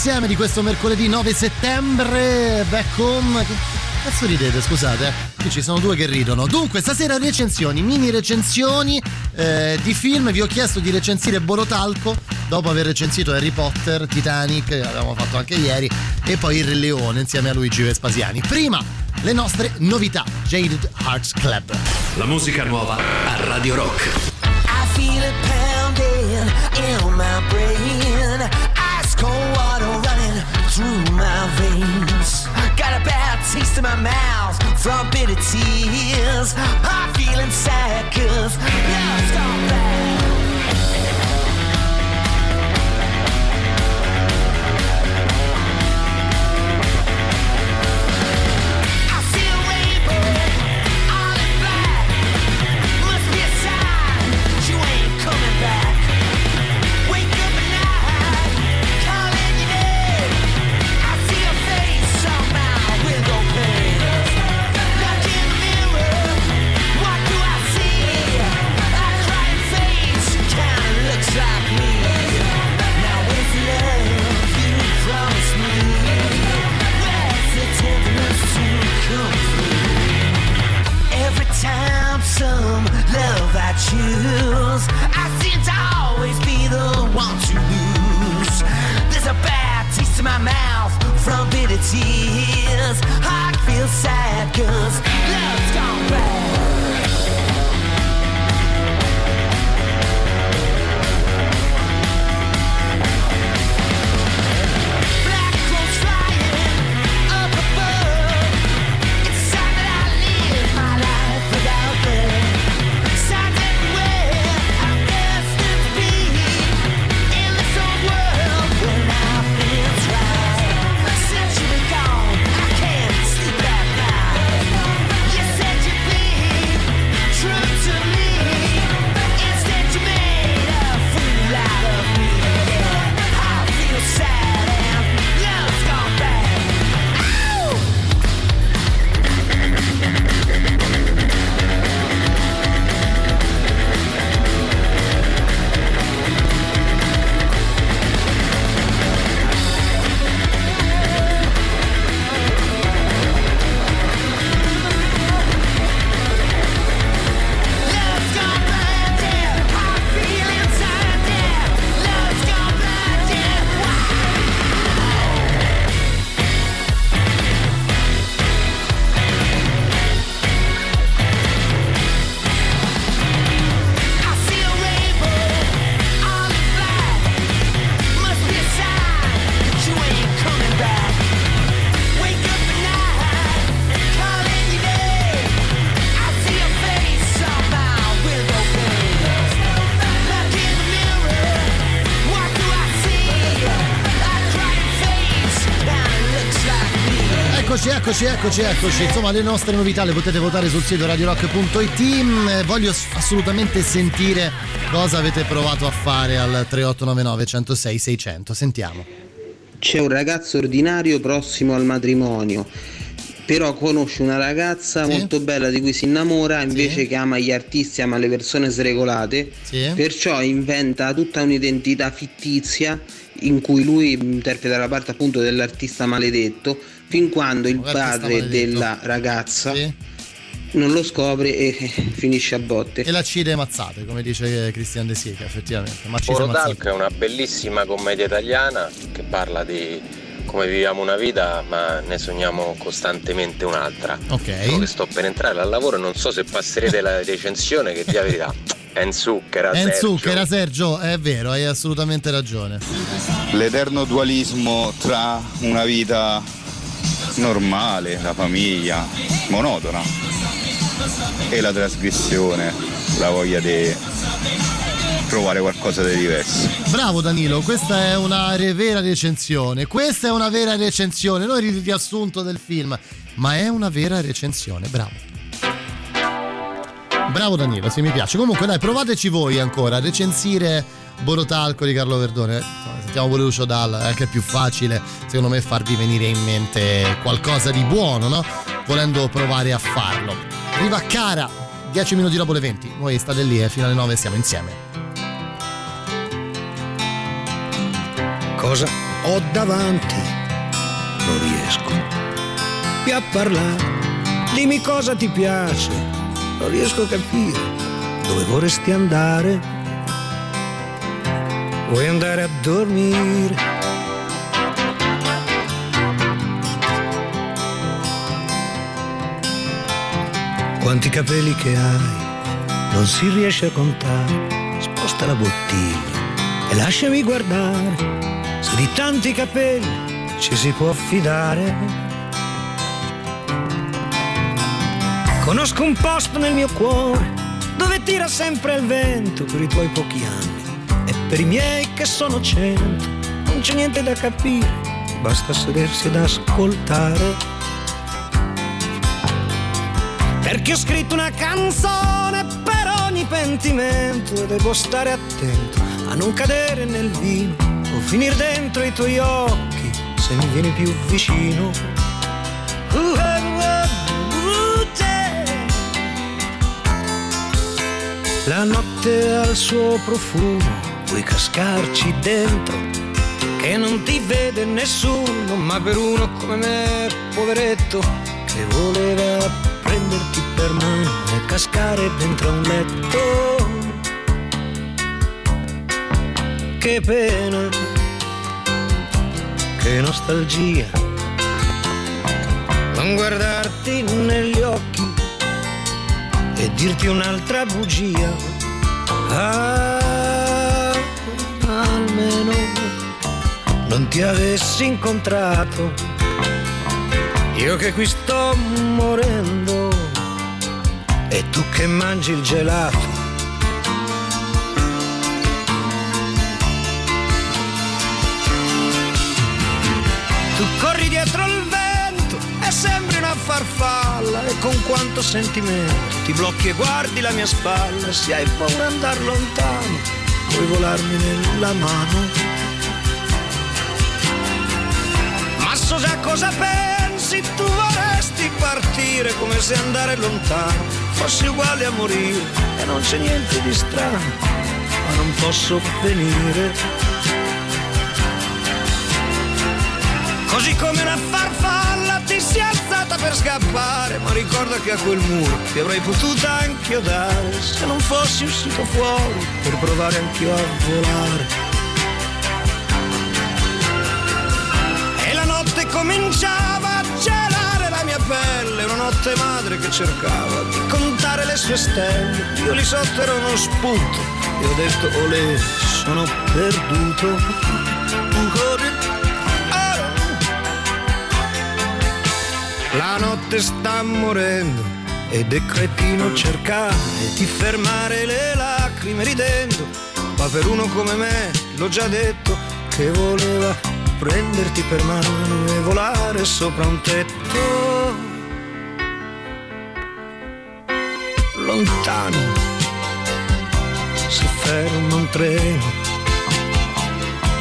Insieme di questo mercoledì 9 settembre, back home. Che cazzo ridete, scusate? eh? Qui ci sono due che ridono. Dunque, stasera recensioni, mini recensioni eh, di film. Vi ho chiesto di recensire Borotalco dopo aver recensito Harry Potter, Titanic, che l'avevamo fatto anche ieri, e poi Il Re Leone insieme a Luigi Vespasiani. Prima, le nostre novità. Jaded Hearts Club. La musica nuova a Radio Rock. I feel it pounding in my brain. Ice cold through my veins. Got a bad taste in my mouth from bitter tears. I'm feeling sad Eccoci, eccoci, eccoci. Insomma, le nostre novità le potete votare sul sito radiorock.it. Eh, Voglio assolutamente sentire cosa avete provato a fare al 3899 106 600. Sentiamo. C'è un ragazzo ordinario prossimo al matrimonio, però conosce una ragazza molto bella di cui si innamora, invece che ama gli artisti, ama le persone sregolate, perciò inventa tutta un'identità fittizia in cui lui interpreta la parte appunto dell'artista maledetto, fin quando il padre della ragazza non lo scopre e finisce a botte. E la cide mazzate, come dice Christian De Sica, effettivamente. Porotalco è una bellissima commedia italiana che parla di come viviamo una vita ma ne sogniamo costantemente un'altra. Ok. Dico che sto per entrare al lavoro e non so se passerete la recensione che la verità <laughs> è in zucchera. Enzu, Sergio. che era Sergio, è vero, hai assolutamente ragione. L'eterno dualismo tra una vita normale, la famiglia, monotona, e la trasgressione, la voglia di provare qualcosa di diverso. Bravo Danilo, questa è una vera recensione. Questa è una vera recensione, non il riassunto del film, ma è una vera recensione. Bravo. Bravo Danilo, sì mi piace. Comunque dai, provateci voi ancora a recensire Borotalco di Carlo Verdone. Sentiamo pure Lucio Dalla, è anche più facile secondo me farvi venire in mente qualcosa di buono, no? Volendo provare a farlo. Arriva Cara, 10 minuti dopo le 20. Voi state lì e fino alle 9 siamo insieme. Cosa ho davanti? Non riesco più a parlare. Dimmi cosa ti piace. Non riesco a capire dove vorresti andare. Vuoi andare a dormire? Quanti capelli che hai, non si riesce a contare. Sposta la bottiglia e lasciami guardare. Se di tanti capelli ci si può fidare. Conosco un posto nel mio cuore dove tira sempre il vento per i tuoi pochi anni per i miei che sono cento. Non c'è niente da capire, basta sedersi ad ascoltare. Perché ho scritto una canzone per ogni pentimento e devo stare attento a non cadere nel vino o finire dentro i tuoi occhi se mi vieni più vicino. Uh, uh, uh, uh, yeah. La notte ha il suo profumo, puoi cascarci dentro, che non ti vede nessuno, ma per uno come me, poveretto, che voleva prenderti per mano e cascare dentro un letto. Che pena, che nostalgia, non guardarti negli occhi e dirti un'altra bugia. Ah, ti avessi incontrato, io che qui sto morendo e tu che mangi il gelato. Tu corri dietro il vento e sembri una farfalla e con quanto sentimento ti blocchi e guardi la mia spalla. Se hai paura andare lontano, puoi volarmi nella mano. So già cosa pensi, tu vorresti partire come se andare lontano fosse uguale a morire e non c'è niente di strano, ma non posso venire. Così come una farfalla ti si è alzata per scappare, ma ricorda che a quel muro ti avrei potuta anche dare se non fossi uscito fuori per provare anch'io a volare. Cominciava a gelare la mia pelle, una notte madre che cercava di contare le sue stelle. Io lì sotto ero uno spunto e ho detto olè, sono perduto. La notte sta morendo ed è cretino cercare di fermare le lacrime ridendo, ma per uno come me, l'ho già detto, che voleva prenderti per mano e volare sopra un tetto. Lontano si ferma un treno,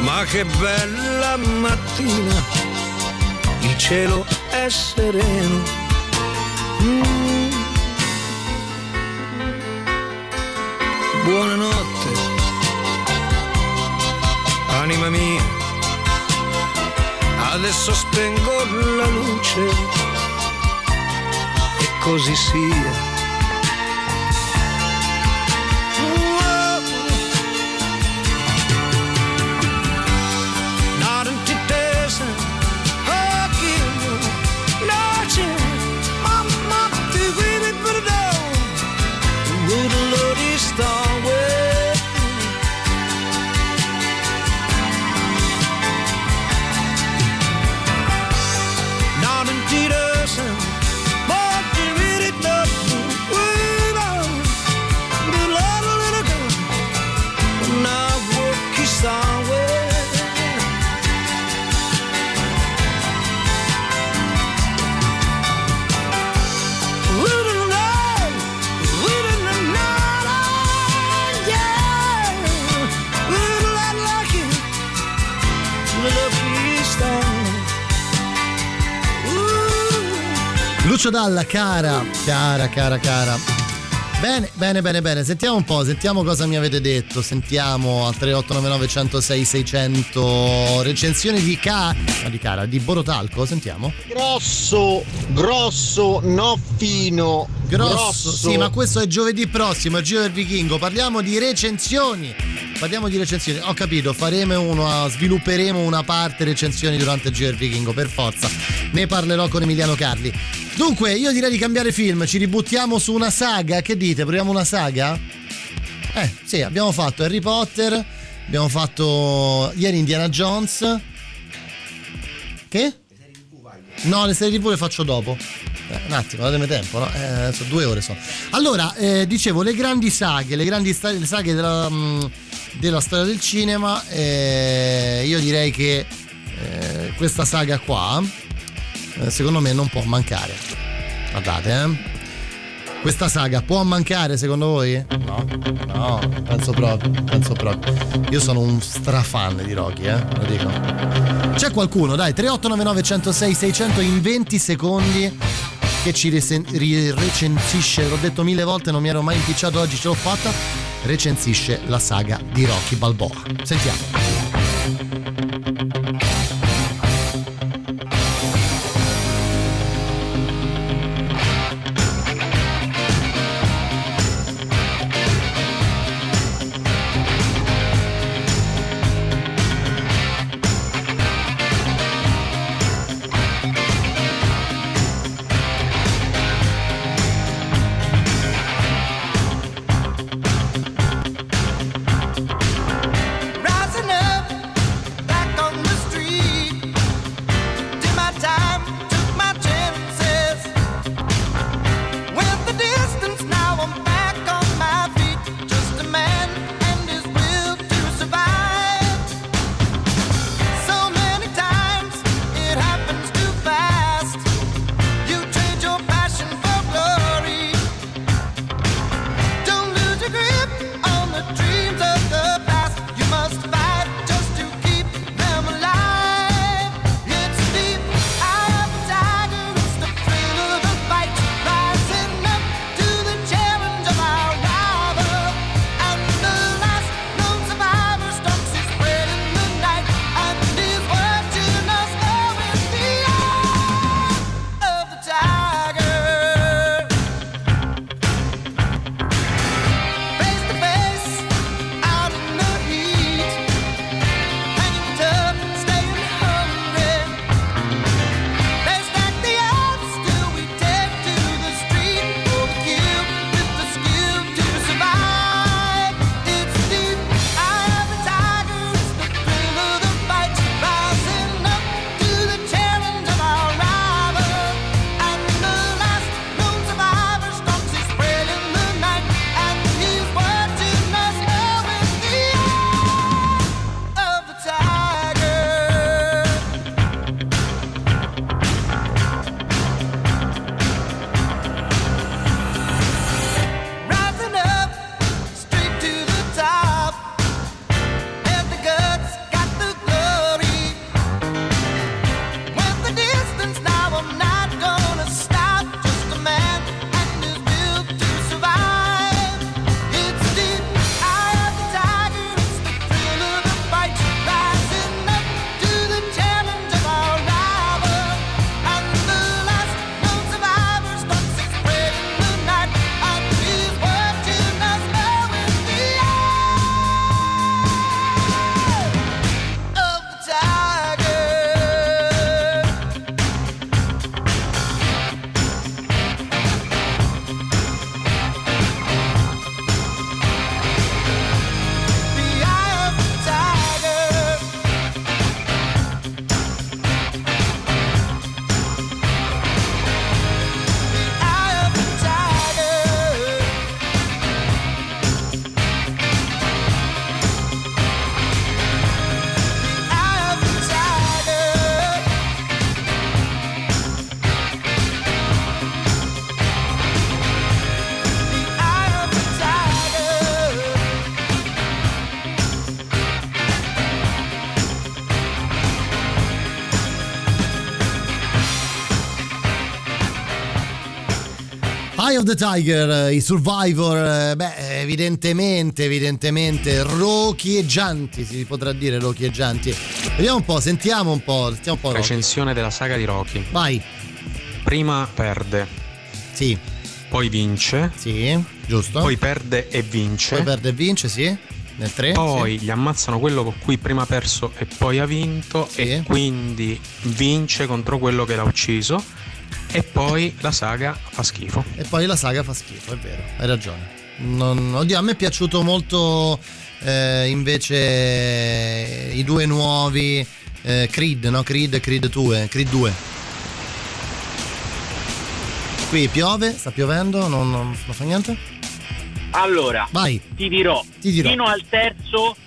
ma che bella mattina, il cielo è sereno. Mm. Buonanotte, anima mia, adesso spengo la luce e così sia. Lucio Dalla, cara, cara, cara, cara. Bene, bene, bene, bene. Sentiamo un po', sentiamo cosa mi avete detto. Sentiamo al 3899 106 600 recensioni di Ca... di Cara, di Borotalco, sentiamo. Grosso, grosso, no fino. Grosso, sì, ma questo è giovedì prossimo, il Giro del Vichingo. Parliamo di recensioni. Parliamo di recensioni. Ho capito, faremo uno, svilupperemo una parte recensioni durante il Giro del Vichingo, per forza. Ne parlerò con Emiliano Carli. Dunque, io direi di cambiare film, ci ributtiamo su una saga. Che dite? Proviamo una saga? Eh, sì, abbiamo fatto Harry Potter, abbiamo fatto ieri Indiana Jones. Che? No, le serie TV le faccio dopo. Eh, un attimo, datemi tempo, no? Eh, sono due ore sono. Allora, eh, dicevo, le grandi saghe, le grandi sta- le saghe della, mh, della storia del cinema, eh, io direi che eh, questa saga qua, eh, secondo me non può mancare. Guardate, eh. Questa saga può mancare secondo voi? No, no, penso proprio, penso proprio. Io sono un strafan di Rocky, eh, lo dico. C'è qualcuno, dai, 3899 106 600 in 20 secondi che ci recensisce, l'ho detto mille volte, non mi ero mai impicciato oggi, ce l'ho fatta, recensisce la saga di Rocky Balboa. Sentiamo. The Tiger, eh, i Survivor, eh, beh, evidentemente, evidentemente rochieggianti, si potrà dire rochieggianti. Vediamo un po', sentiamo un po', sentiamo un po'. Rocky. Recensione della saga di Rocky. Vai. Prima perde. Sì. Poi vince. Sì, giusto. Poi perde e vince. Poi perde e vince, sì. Nel 3. Poi gli ammazzano quello con cui prima ha perso e poi ha vinto e quindi vince contro quello che l'ha ucciso e poi la saga fa schifo. Poi la saga fa schifo, è vero, hai ragione. Non- oddio, a me è piaciuto molto eh, invece i due nuovi eh, Creed, no? Creed Creed 2. Creed 2. Qui piove, sta piovendo, non, non- non fa niente? Allora, Vai. ti dirò, Ti dirò. fino al terzo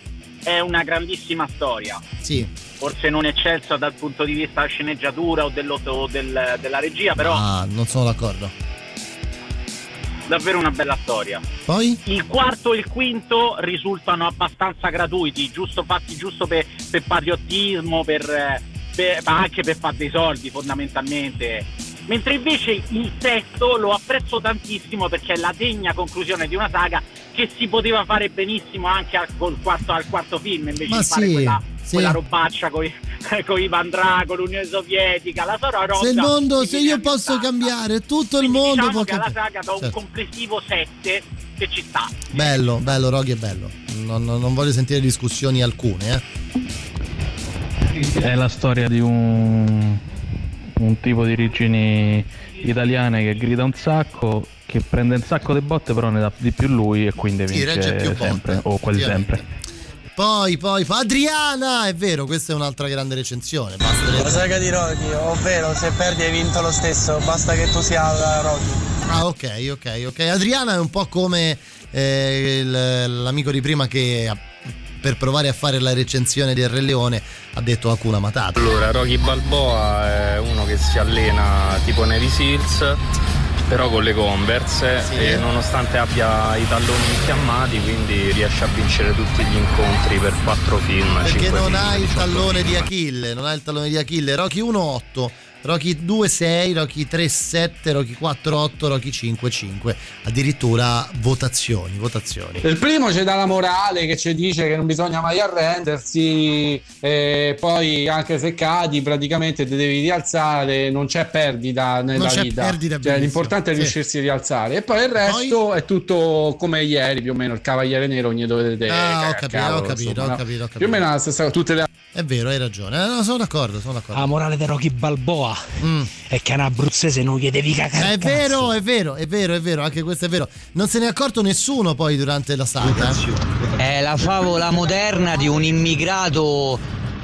è una grandissima storia. Sì. Forse non eccelsa dal punto di vista della sceneggiatura o, dello- o del- della regia, però Ah, non sono d'accordo. Davvero una bella storia. Poi? Il quarto e il quinto risultano abbastanza gratuiti, giusto fatti giusto per, per patriottismo, per, per- ma anche per fare dei soldi fondamentalmente. Mentre invece il sesto lo apprezzo tantissimo perché è la degna conclusione di una saga che si poteva fare benissimo anche al, col quarto, al quarto film invece Ma di fare sì, quella, sì. quella robaccia con <laughs> i Vandra, con l'Unione Sovietica, la Sora Rossa. Se il mondo, se io posso 80. cambiare, tutto il mondo Diciamo può cambiare. saga da un Certo. complessivo 7 che ci sta. Bello, bello, Rocky è bello. Non, non- non voglio sentire discussioni alcune, eh. È la storia di un, un tipo di origini italiane che grida un sacco, che prende un sacco di botte, però ne dà di più lui e quindi Sì, vince più botte, sempre, o quasi sempre. Poi, poi, poi- Adriana, è vero, questa è un'altra grande recensione. Basta La saga di Rocky, ovvero se perdi hai vinto lo stesso, basta che tu sia la Rocky. Ah, ok, ok, ok. Adriana è un po' come eh, il- l'amico di prima che ha- per provare a fare la recensione del Re Leone ha detto Hakuna Matata. Allora, Rocky Balboa è uno che si allena tipo Navy Seals, però con le Converse e nonostante abbia i talloni infiammati, quindi riesce a vincere tutti gli incontri per quattro film. Perché non film, ha il 18 tallone film. di Achille, non ha il tallone di Achille. Rocky 1 8, Rocky 2 6, Rocky 3 7, Rocky 4 8, Rocky 5 5. Addirittura votazioni, votazioni. Il primo c'è dalla morale che ci dice che non bisogna mai arrendersi, e poi anche se cadi praticamente ti devi rialzare, non c'è perdita nella Non c'è vita. perdita, Cioè, l'importante è Sì. riuscirsi a rialzare. E poi il resto è tutto come ieri, più o meno il cavaliere nero ogni due vedete. Ah, ho capito, ho capito, ho capito, ho Più o meno la stessa tutte le È vero, hai ragione. Eh, no, sono d'accordo, sono d'accordo. La morale di Rocky Balboa è che un abruzzese non gli devi cagare. È vero, è vero, è vero, è vero, anche questo è vero. Non se ne è accorto nessuno poi durante la saga. È la favola moderna di un immigrato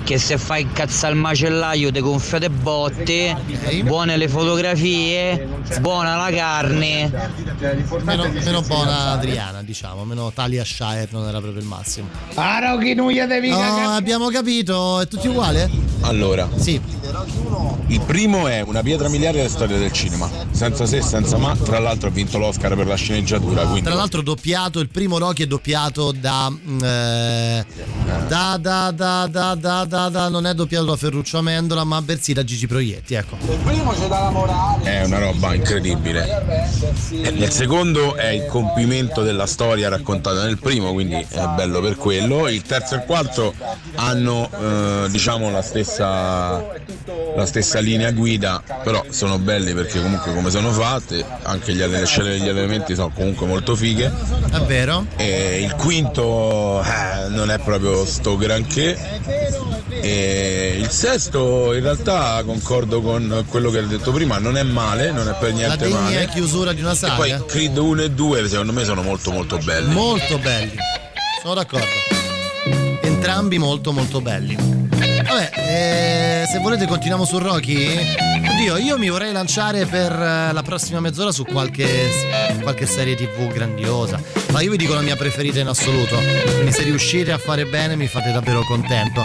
che se fa incazzare il macellaio ti gonfia le botte, buone le fotografie, buona la carne. Meno, meno buona Adriana, diciamo, meno Talia Shire non era proprio il massimo. Ah, Rocky non gli devi No, abbiamo capito, è tutti uguali? eh? Allora, sì. il primo è una pietra miliare della storia del cinema, senza se, senza ma. Tra l'altro ha vinto l'Oscar per la sceneggiatura, quindi Tra l'altro doppiato, il primo Rocky è doppiato da... mm, eh, da, da, da, da, da, da, non è doppiato da Ferruccio Amendola, ma bensì da Gigi Proietti, ecco. Il primo c'è dalla morale. è una roba incredibile. E Nel secondo è il compimento della storia raccontata nel primo, quindi è bello per quello. Il terzo e il quarto hanno eh, diciamo la stessa, la stessa linea guida, però sono belli perché comunque come sono fatte, anche gli, degli allenamenti sono comunque molto fighe. È vero? E il quinto eh, non è proprio sto granché. E il sesto in realtà concordo con quello che hai detto prima, non è male, non è per La niente degna male. chiusura di una E saga. poi Creed 1 e 2 secondo me sono molto molto belli. Molto belli. Sono d'accordo. Entrambi molto molto belli. Vabbè, eh, se volete continuiamo su Rocky. Oddio, io mi vorrei lanciare per eh, la prossima mezz'ora su qualche, qualche serie tv grandiosa. Ma io vi dico la mia preferita in assoluto. Quindi se riuscite a fare bene mi fate davvero contento.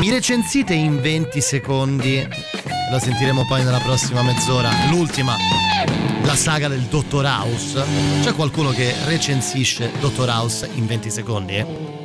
Mi recensite in 20 secondi. La sentiremo poi nella prossima mezz'ora. L'ultima la saga del Dottor House. C'è qualcuno che recensisce Dottor House in 20 secondi? eh?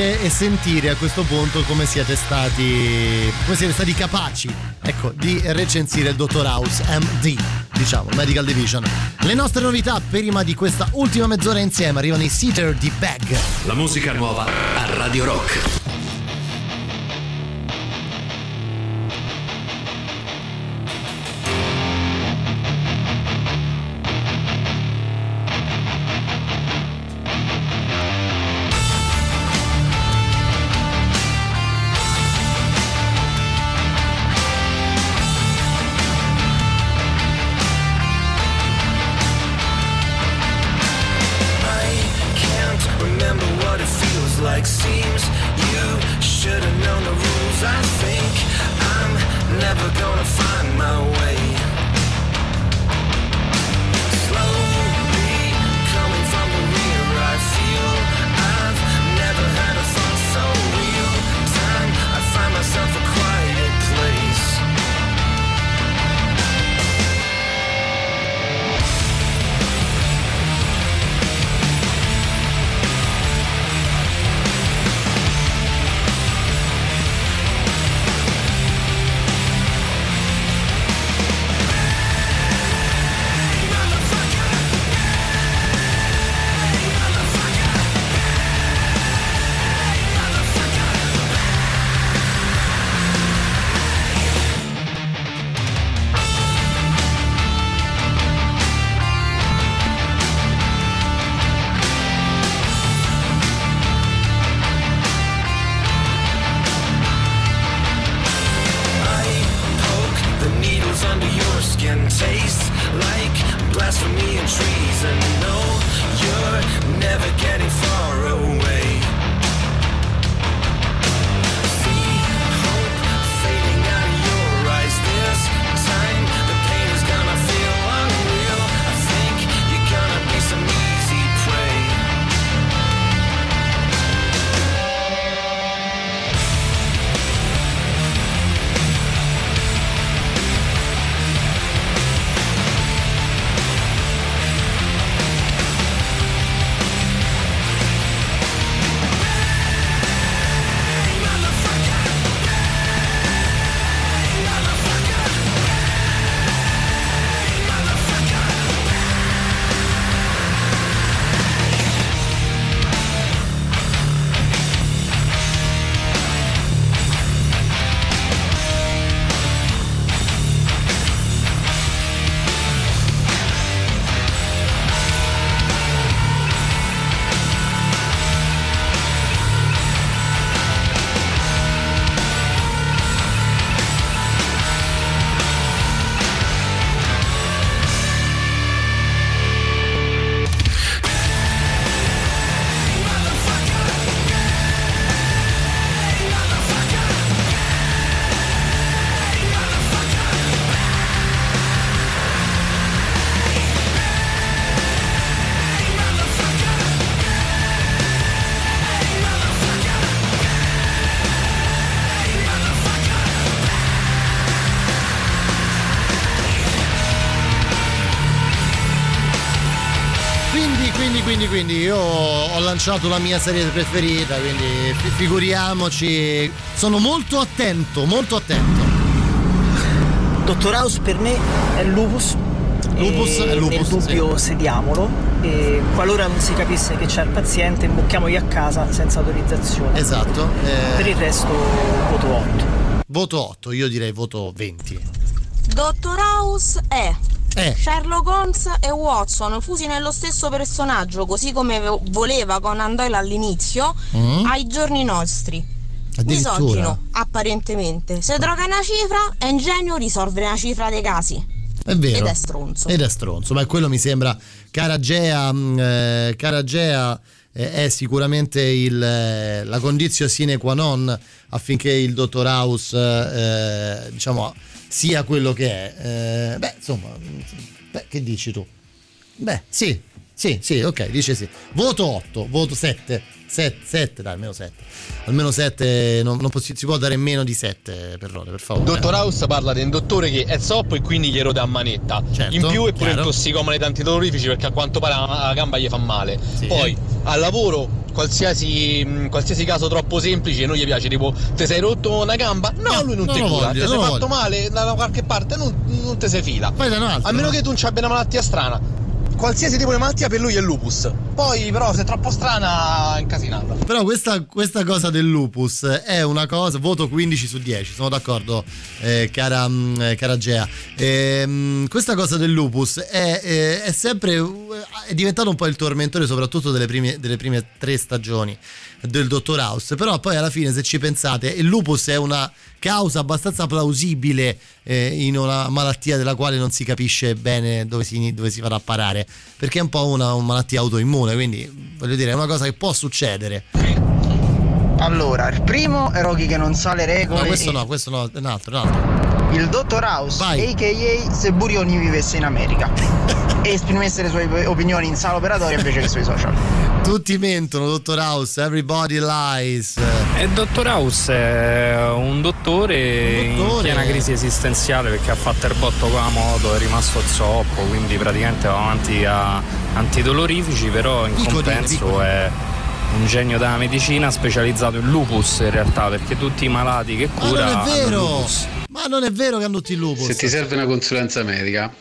Capire e sentire a questo punto come siete stati come siete stati capaci ecco di recensire il Dottor House MD diciamo Medical Division le nostre novità prima di questa ultima mezz'ora insieme arrivano i Seater di Bag La musica nuova a Radio Rock. Io ho lanciato la mia serie preferita, quindi fi- figuriamoci. Sono molto attento, molto attento. Dottor House per me è lupus. Lupus e è lupus, Nel dubbio sediamolo e qualora non si capisse che c'è il paziente imbocchiamogli a casa senza autorizzazione. Esatto. eh, Per il resto voto 8. Voto 8, io direi voto 20. Dottor House è Eh. Sherlock Holmes e Watson fusi nello stesso personaggio, così come vo- voleva Conan Doyle all'inizio, Mm. ai giorni nostri. Misogino, apparentemente. Se droga una cifra, è ingenio risolvere una cifra dei casi. È vero. Ed è stronzo. Ed è stronzo, ma quello mi sembra Caragea, mh, eh, Caragea eh, è sicuramente il, eh, la condizione sine qua non affinché il dottor House eh, diciamo, sia quello che è. Eh, beh, insomma, beh, che dici tu? Beh, sì, sì, sì, ok, dice sì. Voto 8, voto 7. 7, dai, almeno 7. Almeno 7, non, non possi- si può dare meno di 7 per ore, per favore. Dottor House parla di un dottore che è zoppo e quindi gli erode a manetta. Certo, in più è pure chiaro. un tossicomane di antidolorifici perché a quanto pare la, gamba gli fa male. Poi al lavoro, qualsiasi, mh, qualsiasi caso troppo semplice, non gli piace, tipo ti sei rotto una gamba? No, lui non, non ti cura. voglio, Ti sei fatto voglio. male da qualche parte, non, non te sei fila. Poi da un altro, a meno no? che tu non ci abbia una malattia strana. Qualsiasi tipo di malattia per lui è lupus. Poi, però, se è troppo strana, è incasinata. Però questa, questa cosa del lupus è una cosa, voto 15 su 10, sono d'accordo, eh, cara, mm, eh, cara Gea. Ehm, questa cosa del lupus è, eh, è sempre è diventato un po' il tormentore, soprattutto delle prime, delle prime tre stagioni del Dottor House. Però poi alla fine, se ci pensate, il lupus è una causa abbastanza plausibile eh, in una malattia della quale non si capisce bene dove si, dove si farà parare, perché è un po' una, una malattia autoimmune, quindi voglio dire, è una cosa che può succedere. Allora, il primo è Rocky che non sa le regole. No, questo e- no, questo no, è un altro, un altro. Il Dottor House, a.k.a. se Burioni vivesse in America e <laughs> esprimesse le sue opinioni in sala operatoria invece che sui social. Tutti mentono, Dottor House, everybody lies. E Dottor House è un dottore, Un dottore. in piena crisi esistenziale perché ha fatto il botto con la moto, è rimasto zoppo, quindi praticamente va avanti a antidolorifici, però in Vicodin, compenso Vicodin. è un genio della medicina specializzato in lupus in realtà, perché tutti i malati che Ma cura non è vero! Ma non è vero che hanno tutti il lupus. Se ti serve una consulenza medica,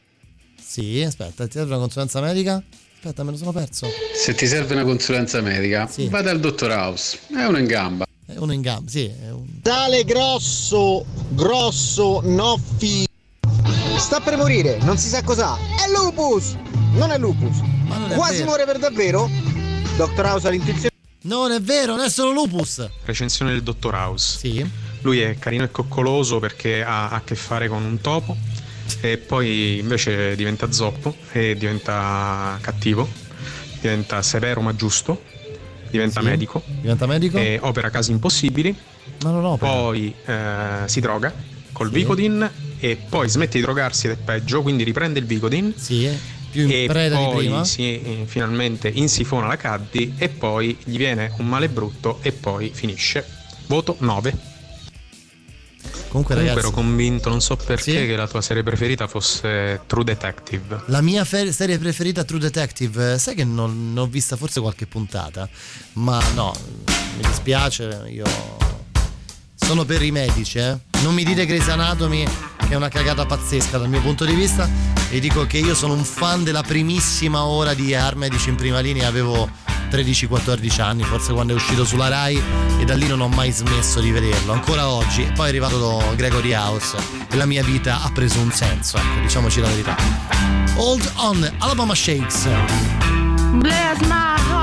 Sì, aspetta, ti serve una consulenza medica? Aspetta, me lo sono perso. se ti serve una consulenza medica, Sì. vai dal dottor House, è uno in gamba. È uno in gamba, sì. È un... Tale grosso, grosso, no fi. Sta per morire, non si sa cos'ha. È lupus! Non è lupus. non è Quasi vero. muore per davvero? Dottor House ha l'intuizione. Non è vero, non è solo lupus. Recensione del Dottor House. Sì. Lui è carino e coccoloso perché ha a che fare con un topo e poi invece diventa zoppo e diventa cattivo, diventa severo ma giusto, diventa Sì. medico, Diventa medico? e opera casi impossibibili, Ma non opera. poi eh, si droga col Vicodin e poi smette di drogarsi ed è peggio, quindi riprende il Vicodin Sì, più in e preda di prima. si, finalmente insifona la caddi e poi gli viene un male brutto e poi finisce. Voto 9. Comunque, Comunque ragazzi, ero convinto, non so perché, Sì? che la tua serie preferita fosse True Detective. La mia fe- serie preferita True Detective, eh, sai che non, non ho vista forse qualche puntata, ma no, mi dispiace, io sono per i medici, eh. Non mi dite Grey's Anatomy è una cagata pazzesca dal mio punto di vista e dico che io sono un fan della primissima ora di Ar Medici in prima linea, avevo 13-14 anni, forse quando è uscito sulla Rai e da lì non ho mai smesso di vederlo, ancora oggi. E poi è arrivato Gregory House e la mia vita ha preso un senso, ecco, diciamoci la verità. Hold on, Alabama Shakes. Bless my heart,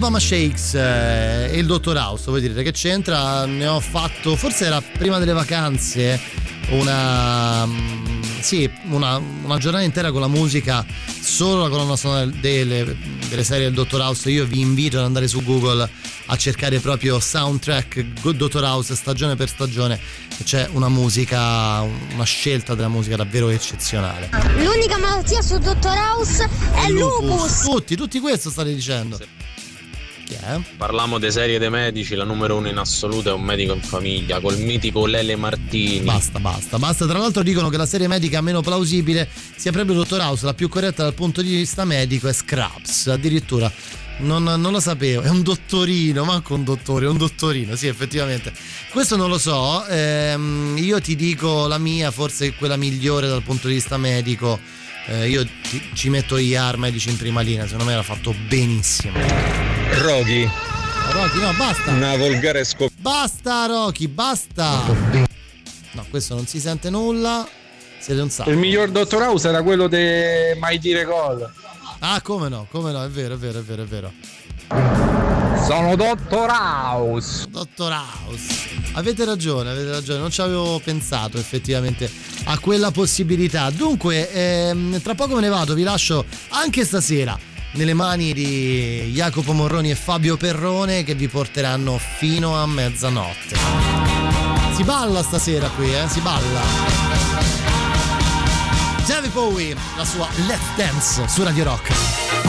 Alabama Shakes eh, e il Dottor House, vuoi dire che c'entra? Ne ho fatto, forse era prima delle vacanze, una, mm, sì, una, una giornata intera con la musica, solo la colonna sonora delle, delle serie del Dottor House. Io vi invito ad andare su Google a cercare proprio soundtrack Dottor House stagione per stagione. C'è una musica, una scelta della musica davvero eccezionale. L'unica malattia su Dottor House è il lupus. Tutti, tutti questo state dicendo. È? Parliamo di serie dei medici, la numero uno in assoluto è un medico in famiglia, col mitico Lele Martini. Basta, basta, basta. Tra l'altro dicono che la serie medica meno plausibile sia proprio Dottor House, la più corretta dal punto di vista medico è Scraps. Addirittura non, non lo sapevo, è un dottorino, manco un dottore, è un dottorino, sì, effettivamente. Questo non lo so, ehm, io ti dico la mia, forse quella migliore dal punto di vista medico. Eh, io ti- ci metto IAR medici in prima linea, secondo me l'ha fatto benissimo. Rocky, Rocky, no, basta. una volgare scoperta. Basta, Rocky, basta. No, questo non si sente nulla. Siete un sacco. Il miglior Dottor House era quello di Mai dire gol. Ah, come no, come no, è vero, è vero, è vero, è vero. Sono Dottor House. Dottor House. Avete ragione, avete ragione, non ci avevo pensato effettivamente a quella possibilità. Dunque, ehm, tra poco me ne vado, vi lascio anche stasera nelle mani di Jacopo Morroni e Fabio Perrone che vi porteranno fino a mezzanotte. Si balla stasera qui, eh? Si balla. David Bowie, la sua Let's Dance su Radio Rock.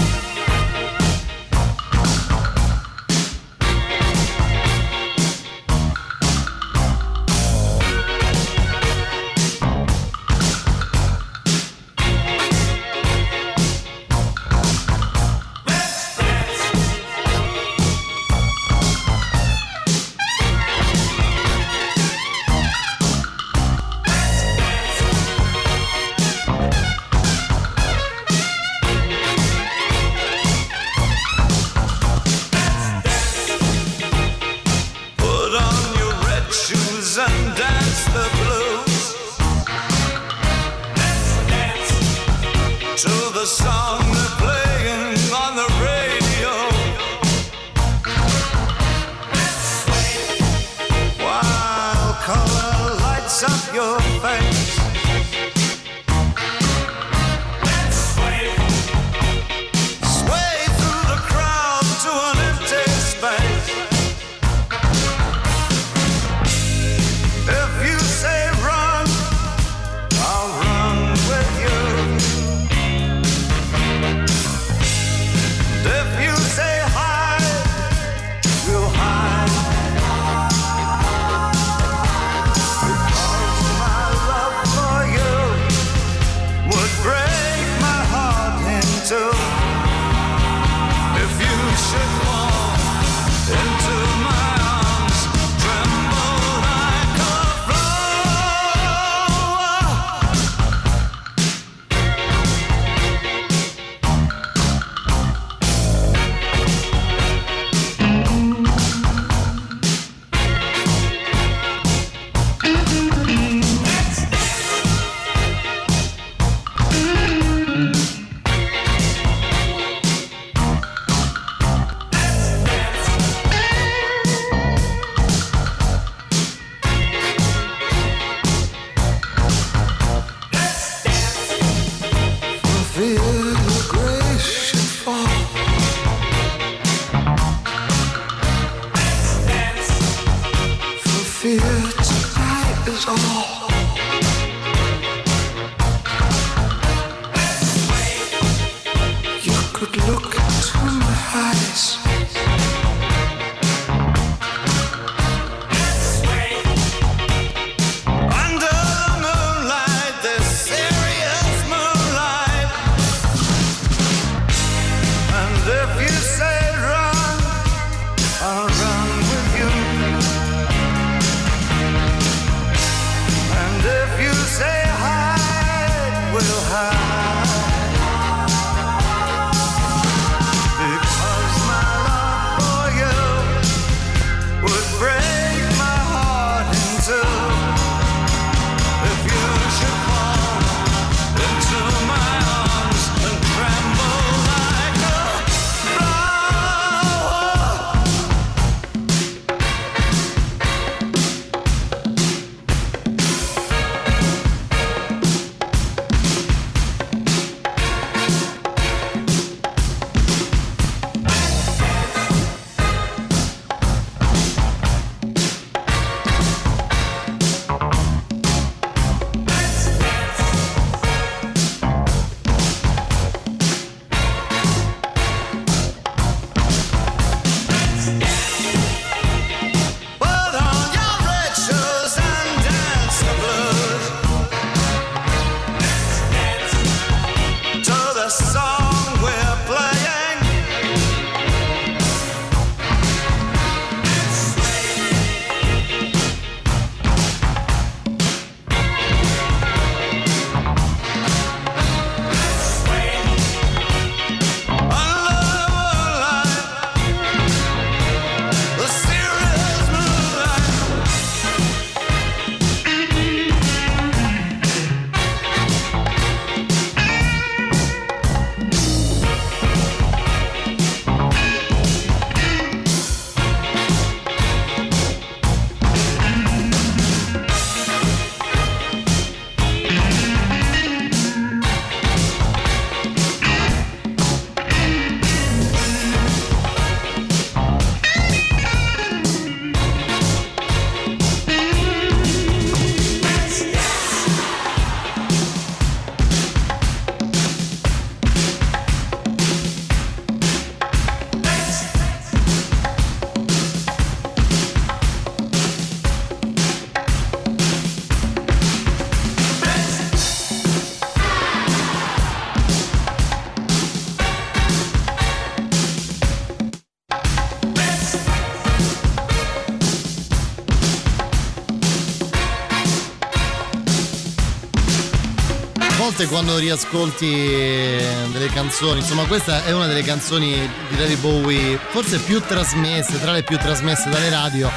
Quando riascolti delle canzoni, insomma questa è una delle canzoni di David Bowie forse più trasmesse, tra le più trasmesse dalle radio,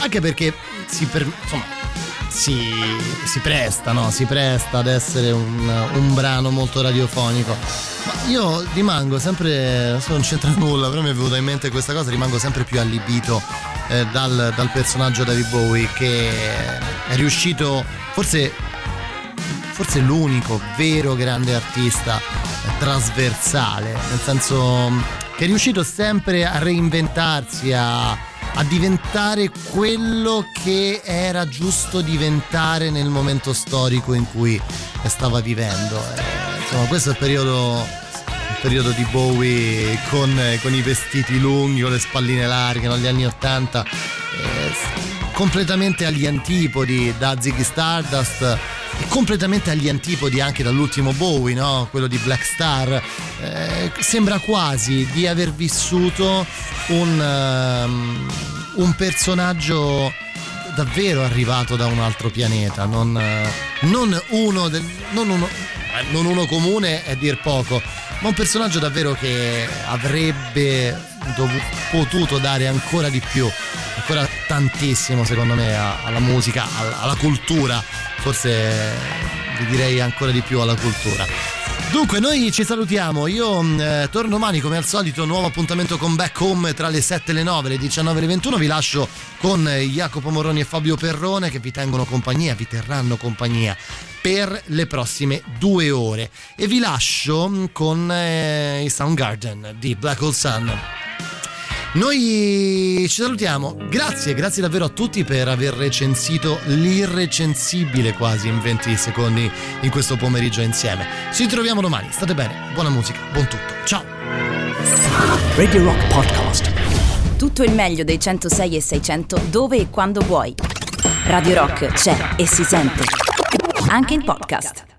anche perché si, per, insomma, si, si presta, no? si presta ad essere un, un brano molto radiofonico. Ma io rimango sempre, non c'entra nulla, però mi è venuta in mente questa cosa, rimango sempre più allibito eh, dal, dal personaggio David Bowie che è riuscito, forse forse l'unico vero grande artista trasversale, nel senso che è riuscito sempre a reinventarsi, a, a diventare quello che era giusto diventare nel momento storico in cui stava vivendo. Eh, insomma, questo è il periodo, periodo di Bowie con, con i vestiti lunghi, con le spalline larghe, negli anni Ottanta. eh, completamente agli antipodi da Ziggy Stardust completamente agli antipodi anche dall'ultimo Bowie, no? quello di Black Star. Eh, sembra quasi di aver vissuto un, um, un personaggio davvero arrivato da un altro pianeta, non, eh, non uno, del- non uno, eh, non uno comune è dir poco, ma un personaggio davvero che avrebbe dovu- potuto dare ancora di più, ancora tantissimo secondo me alla musica, alla, cultura, forse vi direi ancora di più alla cultura. Dunque, noi ci salutiamo. Io mh, eh, torno domani come al solito, nuovo appuntamento con Back Home tra le 7 e le 9, le 19 e le 21. Vi lascio con eh, Jacopo Moroni e Fabio Perrone che vi tengono compagnia, vi terranno compagnia per le prossime due ore. E vi lascio mh, con eh, i Soundgarden di Black Hole Sun. Noi ci salutiamo, grazie, grazie davvero a tutti per aver recensito l'irrecensibile quasi in 20 secondi in questo pomeriggio insieme. Ci troviamo domani, state bene, buona musica, buon tutto, ciao! Radio Rock Podcast. Tutto il meglio dei 106 e 600 dove e quando vuoi. Radio Rock c'è e si sente. Anche in podcast.